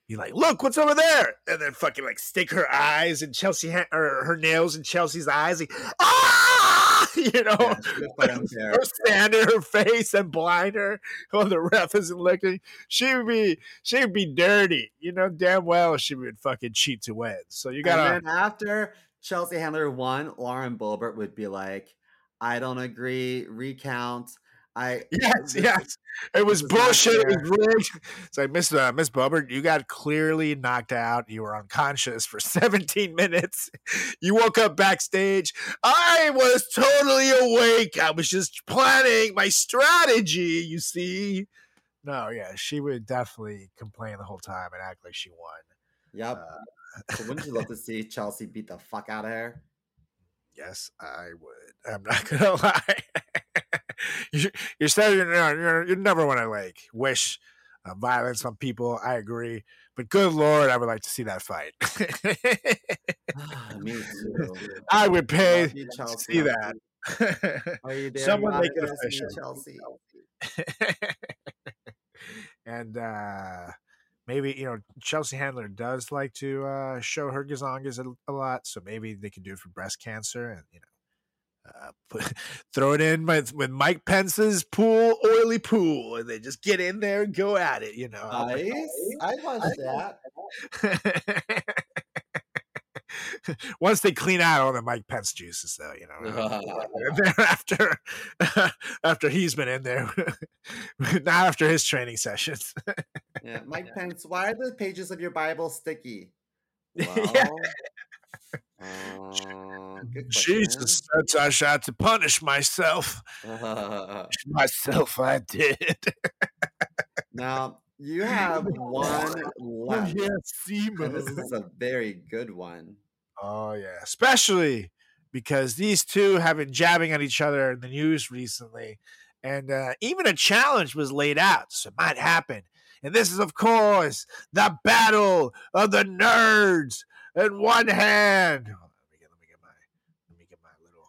be like, "Look, what's over there?" and then fucking like stick her eyes and Chelsea ha- or her nails in Chelsea's eyes, like ah, you know, Yeah, she would fight unfair. or stand in her face and blind her while the ref isn't looking. She would be, she would be dirty, you know, damn well she would fucking cheat to win. So you gotta, And then after Chelsea Handler won, Lauren Boebert would be like, "I don't agree. Recount. I yes, yes, it was bullshit. It was rigged. It's like Miss uh, Miss Bubber, you got clearly knocked out. You were unconscious for 17 minutes. You woke up backstage. I was totally awake. I was just planning my strategy. You see. No, yeah, she would definitely complain the whole time and act like she won. Yep. Uh, So wouldn't you love to see Chelsea beat the fuck out of her? Yes, I would. I'm not gonna lie. you, you're you're, you're, you never want to like wish uh, violence on people. I agree, but good lord, I would like to see that fight. Me too. I would pay to see that. Are you there? Someone make it official. Chelsea. and uh maybe you know Chelsea Handler does like to uh show her gazongas a, a lot, so maybe they can do it for breast cancer and you know uh, put, throw it in with, with Mike Pence's pool, oily pool, and they just get in there and go at it. You know, Nice. I watched that. Once they clean out all the Mike Pence juices, though, you know. after, after he's been in there, not after his training sessions. Yeah, Mike Pence. Why are the pages of your Bible sticky? Yeah. Well, uh, good Jesus said I had to punish myself. question. Myself, I did. now you have one left. and this is a very good one. Oh yeah, especially because these two have been jabbing at each other in the news recently, and uh, even a challenge was laid out, so it might happen. And this is, of course, the battle of the nerds. In one hand, let me get, let me get my, let me get my little.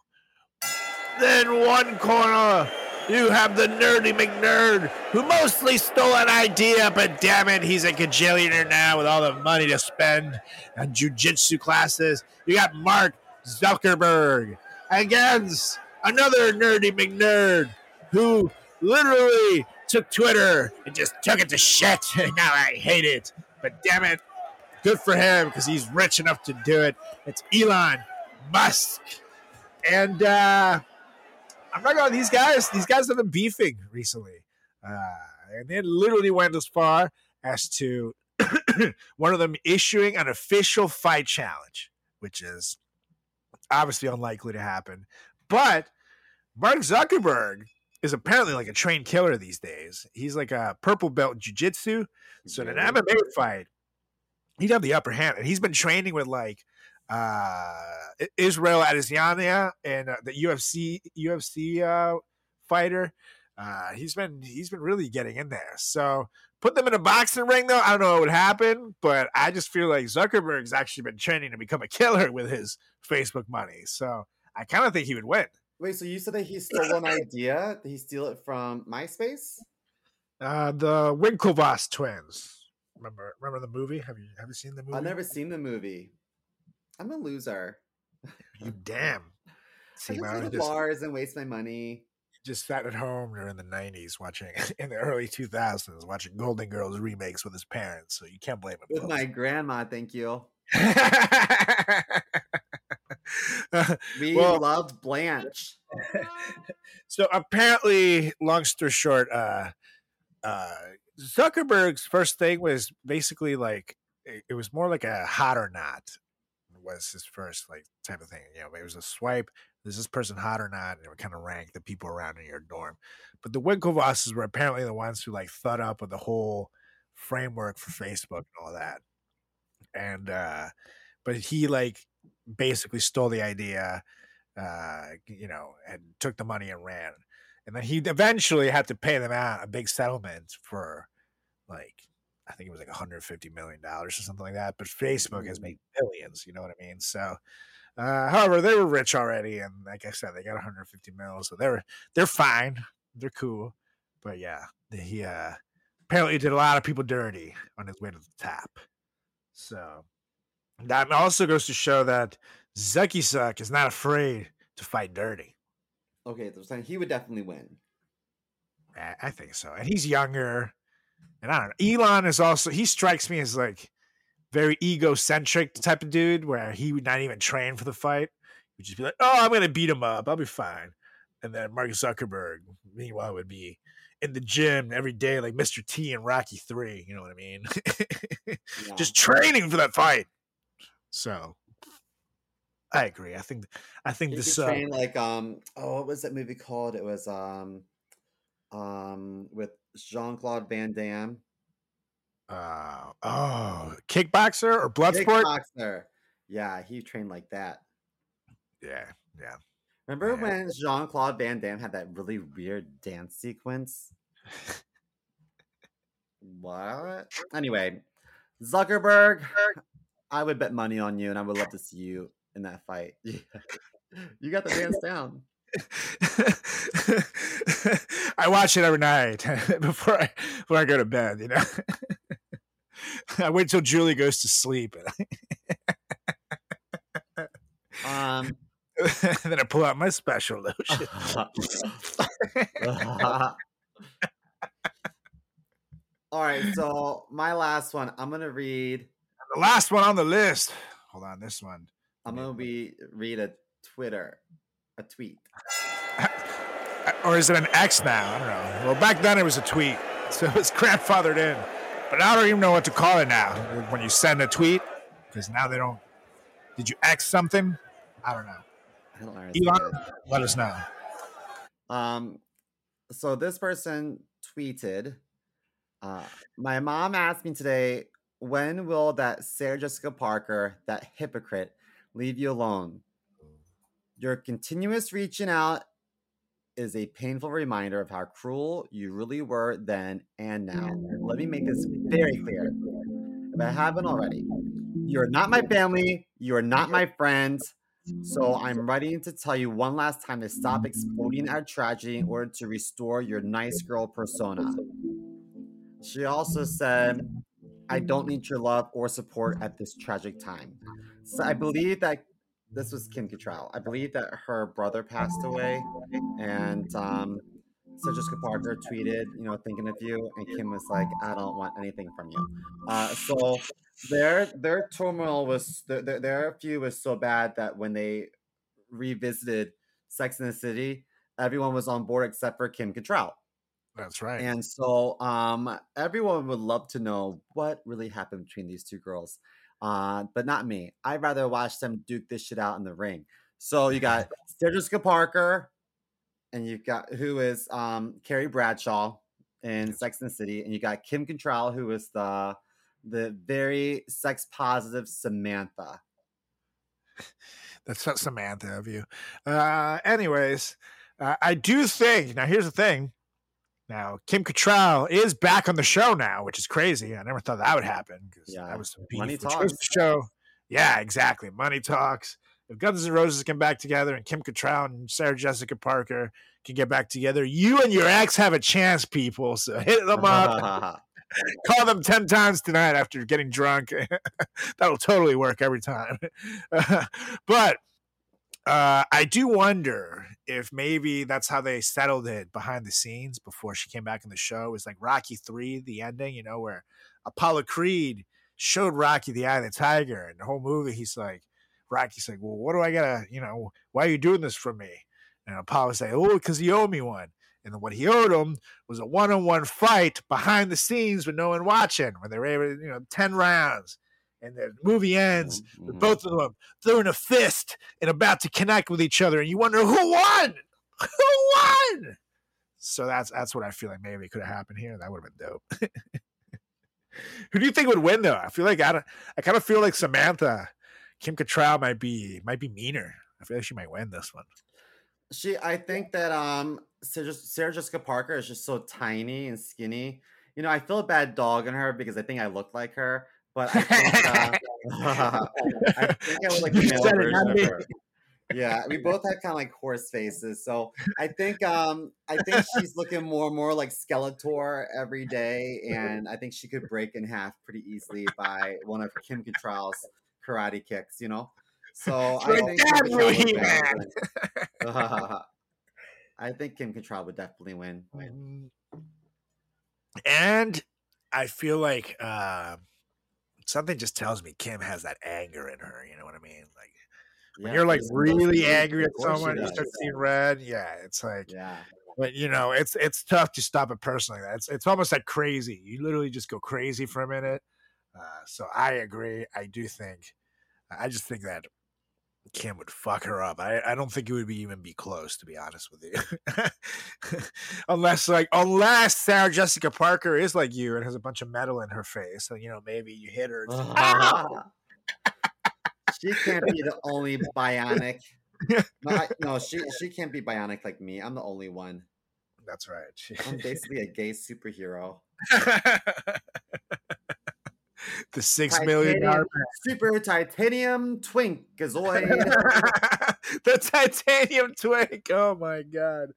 Then one corner, you have the nerdy McNerd, who mostly stole an idea, but damn it, he's a gajillionaire now with all the money to spend on jujitsu classes. You got Mark Zuckerberg against another nerdy McNerd who literally took Twitter and just took it to shit. Now I hate it. But damn it, good for him because he's rich enough to do it. It's Elon Musk. And uh, I'm not going these guys. These guys have been beefing recently. Uh, and they literally went as far as to one of them issuing an official fight challenge, which is obviously unlikely to happen. But Mark Zuckerberg is apparently like a trained killer these days. He's like a purple belt in jujitsu. So in an MMA fight, he'd have the upper hand, and he's been training with like uh Israel Adesanya and uh, the UFC UFC uh, fighter. Uh, he's been he's been really getting in there. So put them in a boxing ring though. I don't know what would happen, but I just feel like Zuckerberg's actually been training to become a killer with his Facebook money. So I kind of think he would win. Wait, so you said that he stole an idea? Did he steal it from MySpace? Uh, the Winklevoss twins. Remember remember the movie? Have you have you seen the movie? I've never seen the movie. I'm a loser. You damn. I See, just go to just, bars and waste my money. just sat at home during the '90s watching in the early 2000s watching Golden Girls remakes with his parents. So you can't blame him. With folks. my grandma, thank you. We Well- love Blanche. so apparently, long story short, uh, uh, Zuckerberg's first thing was basically like it, it was more like a hot or not was his first like type of thing. You know, it was a swipe. Is this person hot or not? And it would kind of rank the people around in your dorm. But the Winklevosses were apparently the ones who like thought up with the whole framework for Facebook and all that. And uh but he like basically stole the idea uh, you know, and took the money and ran. And then he eventually had to pay them out a big settlement for like I think it was like 150 million dollars or something like that. But Facebook has made billions, you know what I mean? So uh, however, they were rich already, and like I said, they got 150 mil, so they're they're fine, they're cool. But yeah, he uh, apparently did a lot of people dirty on his way to the top. So that also goes to show that Zucky Suck is not afraid to fight dirty. Okay, so he would definitely win. I I think so. And he's younger. And I don't know. Elon is also he strikes me as like very egocentric type of dude where he would not even train for the fight. He would just be like, Oh, I'm gonna beat him up. I'll be fine. And then Mark Zuckerberg, meanwhile, would be in the gym every day like Mr. T and Rocky Three. You know what I mean? Yeah. just training for that fight. So I agree. I think I think this uh, train like um oh what was that movie called? It was um um with Jean Claude Van Damme. uh oh kickboxer or blood sport? Kickboxer. Yeah, he trained like that. Yeah, yeah. Remember Yeah. when Jean Claude Van Damme had that really weird dance sequence? what? Anyway, Zuckerberg, I would bet money on you, and I would love to see you in that fight. you got the dance down. I watch it every night before I before I go to bed. You know, I wait till Julie goes to sleep, Um, then I pull out my special lotion. all right, so my last one, I'm gonna read. the last one on the list. Hold on, this one. I'm gonna be read a Twitter, a tweet. or is it an X now? I don't know. Well, back then it was a tweet, so it's grandfathered in. But I don't even know what to call it now. When you send a tweet, because now they don't. Did you X something? I don't know. I don't understand. Elon, let us know. Um, so this person tweeted, uh, "My mom asked me today, when will that Sarah Jessica Parker, that hypocrite, leave you alone? Your continuous reaching out is a painful reminder of how cruel you really were then and now. Let me make this very clear, if I haven't already. You're not my family. You are not my friends." So I'm writing to tell you one last time to stop exploding our tragedy in order to restore your nice girl persona. She also said, I don't need your love or support at this tragic time. So I believe that this was Kim Cattrall. I believe that her brother passed away, and um, Sarah Jessica Parker tweeted, you know, thinking of you, and Kim was like, I don't want anything from you. Uh, so their their turmoil was their, their, their feud was so bad that when they revisited Sex in the City, everyone was on board except for Kim Cattrall. That's right. And so um, everyone would love to know what really happened between these two girls. Uh, but not me. I'd rather watch them duke this shit out in the ring. So you got Sarah Jessica Parker, and you've got who is um, Carrie Bradshaw in Sex and the City, and you got Kim Cattrall, who is the the very sex positive Samantha. That's not Samantha of you. Uh, anyways, uh, I do think now. Here's the thing. Now Kim Cattrall is back on the show now, which is crazy. I never thought that would happen because Yeah. that was Money beef, was talks. the show. Yeah, exactly. Money talks. If Guns N' Roses come back together and Kim Cattrall and Sarah Jessica Parker can get back together, you and your ex have a chance, people. So hit them up. call them 10 times tonight after getting drunk. That'll totally work every time. but uh, I do wonder if maybe that's how they settled it behind the scenes before she came back in the show. It was like Rocky 3, the ending, you know, where Apollo Creed showed Rocky the eye of the tiger. And the whole movie, he's like, Rocky's like, well, what do I gotta, you know, why are you doing this for me? And Apollo's like, oh, because you owe me one. And then what he owed him was a one-on-one fight behind the scenes with no one watching, when they were able, you know, ten rounds, and the movie ends with Mhm. both of them throwing a fist and about to connect with each other, and you wonder who won, who won. So that's that's what I feel like maybe could have happened here. That would have been dope. who do you think would win though? I feel like I don't, I kind of feel like Samantha, Kim Cattrall might be might be meaner. I feel like she might win this one. She, I think that um, Sarah, Sarah Jessica Parker is just so tiny and skinny. You know, I feel a bad dog in her because I think I look like her, but I think, uh, I think I would like the You male said it, version not me. Yeah, we both have kind of like horse faces, so I think um, I think she's looking more and more like Skeletor every day, and I think she could break in half pretty easily by one of Kim Cattrall's karate kicks. You know, so I think that, Kim Cattrall would definitely win. I think Kim Cattrall would definitely win. Mm. And I feel like uh, something just tells me Kim has that anger in her. You know what I mean? Like when Yeah, you're like really supposed to be. angry at Of course she someone, you start seeing red. Yeah, it's like, Yeah, but you know, it's it's tough to stop a person like that. It's it's almost like crazy. You literally just go crazy for a minute. Uh, so I agree. I do think. I just think that Kim would fuck her up. I, I don't think it would be even be close, to be honest with you. unless like unless Sarah Jessica Parker is like you and has a bunch of metal in her face, so you know maybe you hit her. "Ow!" Ah! she can't be the only bionic. No, she she can't be bionic like me. I'm the only one. That's right. I'm basically a gay superhero. the six million dollar super titanium twinkazoid. the titanium twink. Oh my god.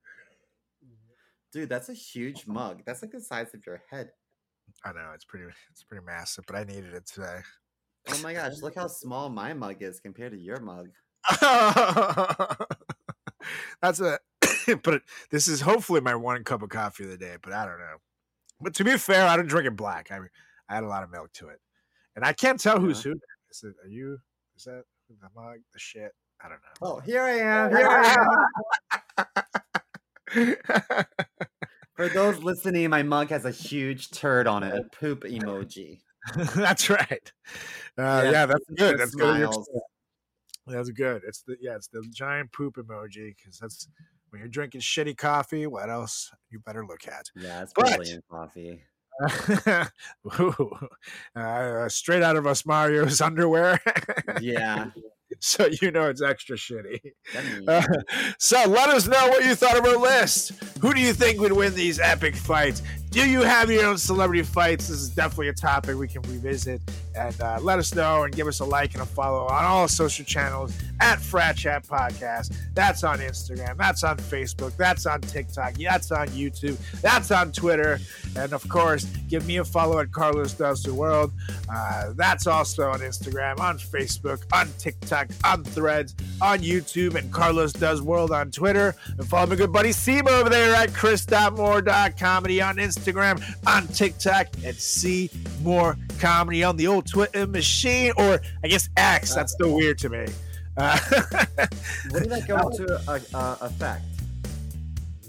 Dude, that's a huge mug. That's like the size of your head. I know it's pretty it's pretty massive, but I needed it today. Oh my gosh, look how small my mug is compared to your mug. That's a but this is hopefully my one cup of coffee of the day, but I don't know. But to be fair, I don't drink it black. I I had a lot of milk to it. And I can't tell who's who. Is it are you is that the mug, the shit? I don't know. Oh, here I am. Here I am. For those listening, my mug has a huge turd on it, a poop emoji. that's right. Uh, Yeah, yeah, that's good. That's good. That's good. It's the yeah, it's the giant poop emoji because that's when you're drinking shitty coffee. What else you better look at? Yeah, it's But- brilliant coffee. Ooh, uh, straight out of us Mario's underwear. Yeah. so you know it's extra shitty. Uh, so let us know what you thought of our list. Who do you think would win these epic fights? Do you have your own celebrity fights? This is definitely a topic we can revisit. And uh, let us know and give us a like and a follow on all social channels at Frat Chat Podcast. That's on Instagram. That's on Facebook. That's on TikTok. That's on YouTube. That's on Twitter. And of course, give me a follow at Carlos Does the World. Uh, that's also on Instagram, on Facebook, on TikTok, on Threads, on YouTube, and Carlos Does World on Twitter. And follow my good buddy Seba over there at chris.moore.comedy on Instagram, on TikTok, and see more comedy on the old Twitter machine, or I guess X. That's still weird to me. Uh, when did that go into uh, uh, effect?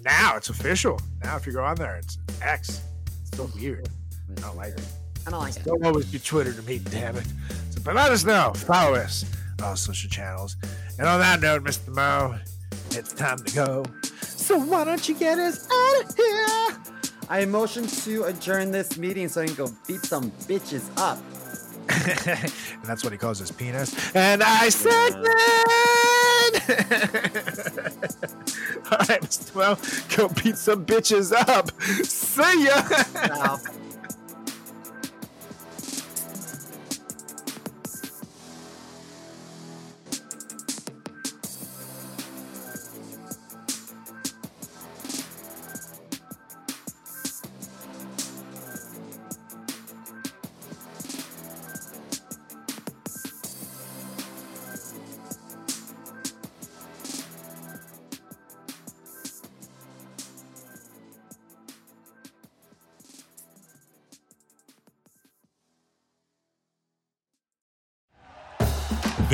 now it's official. Now, if you go on there, it's X. It's still weird. I don't like it. I don't like it. Don't always be Twitter to me, damn it. So, but let us know. Follow us on all social channels. And on that note, Mr. Mo, it's time to go. So why don't you get us out of here? I motion to adjourn this meeting so I can go beat some bitches up. And that's what he calls his penis. And I said. All right, Mr. Well, go beat some bitches up. See ya.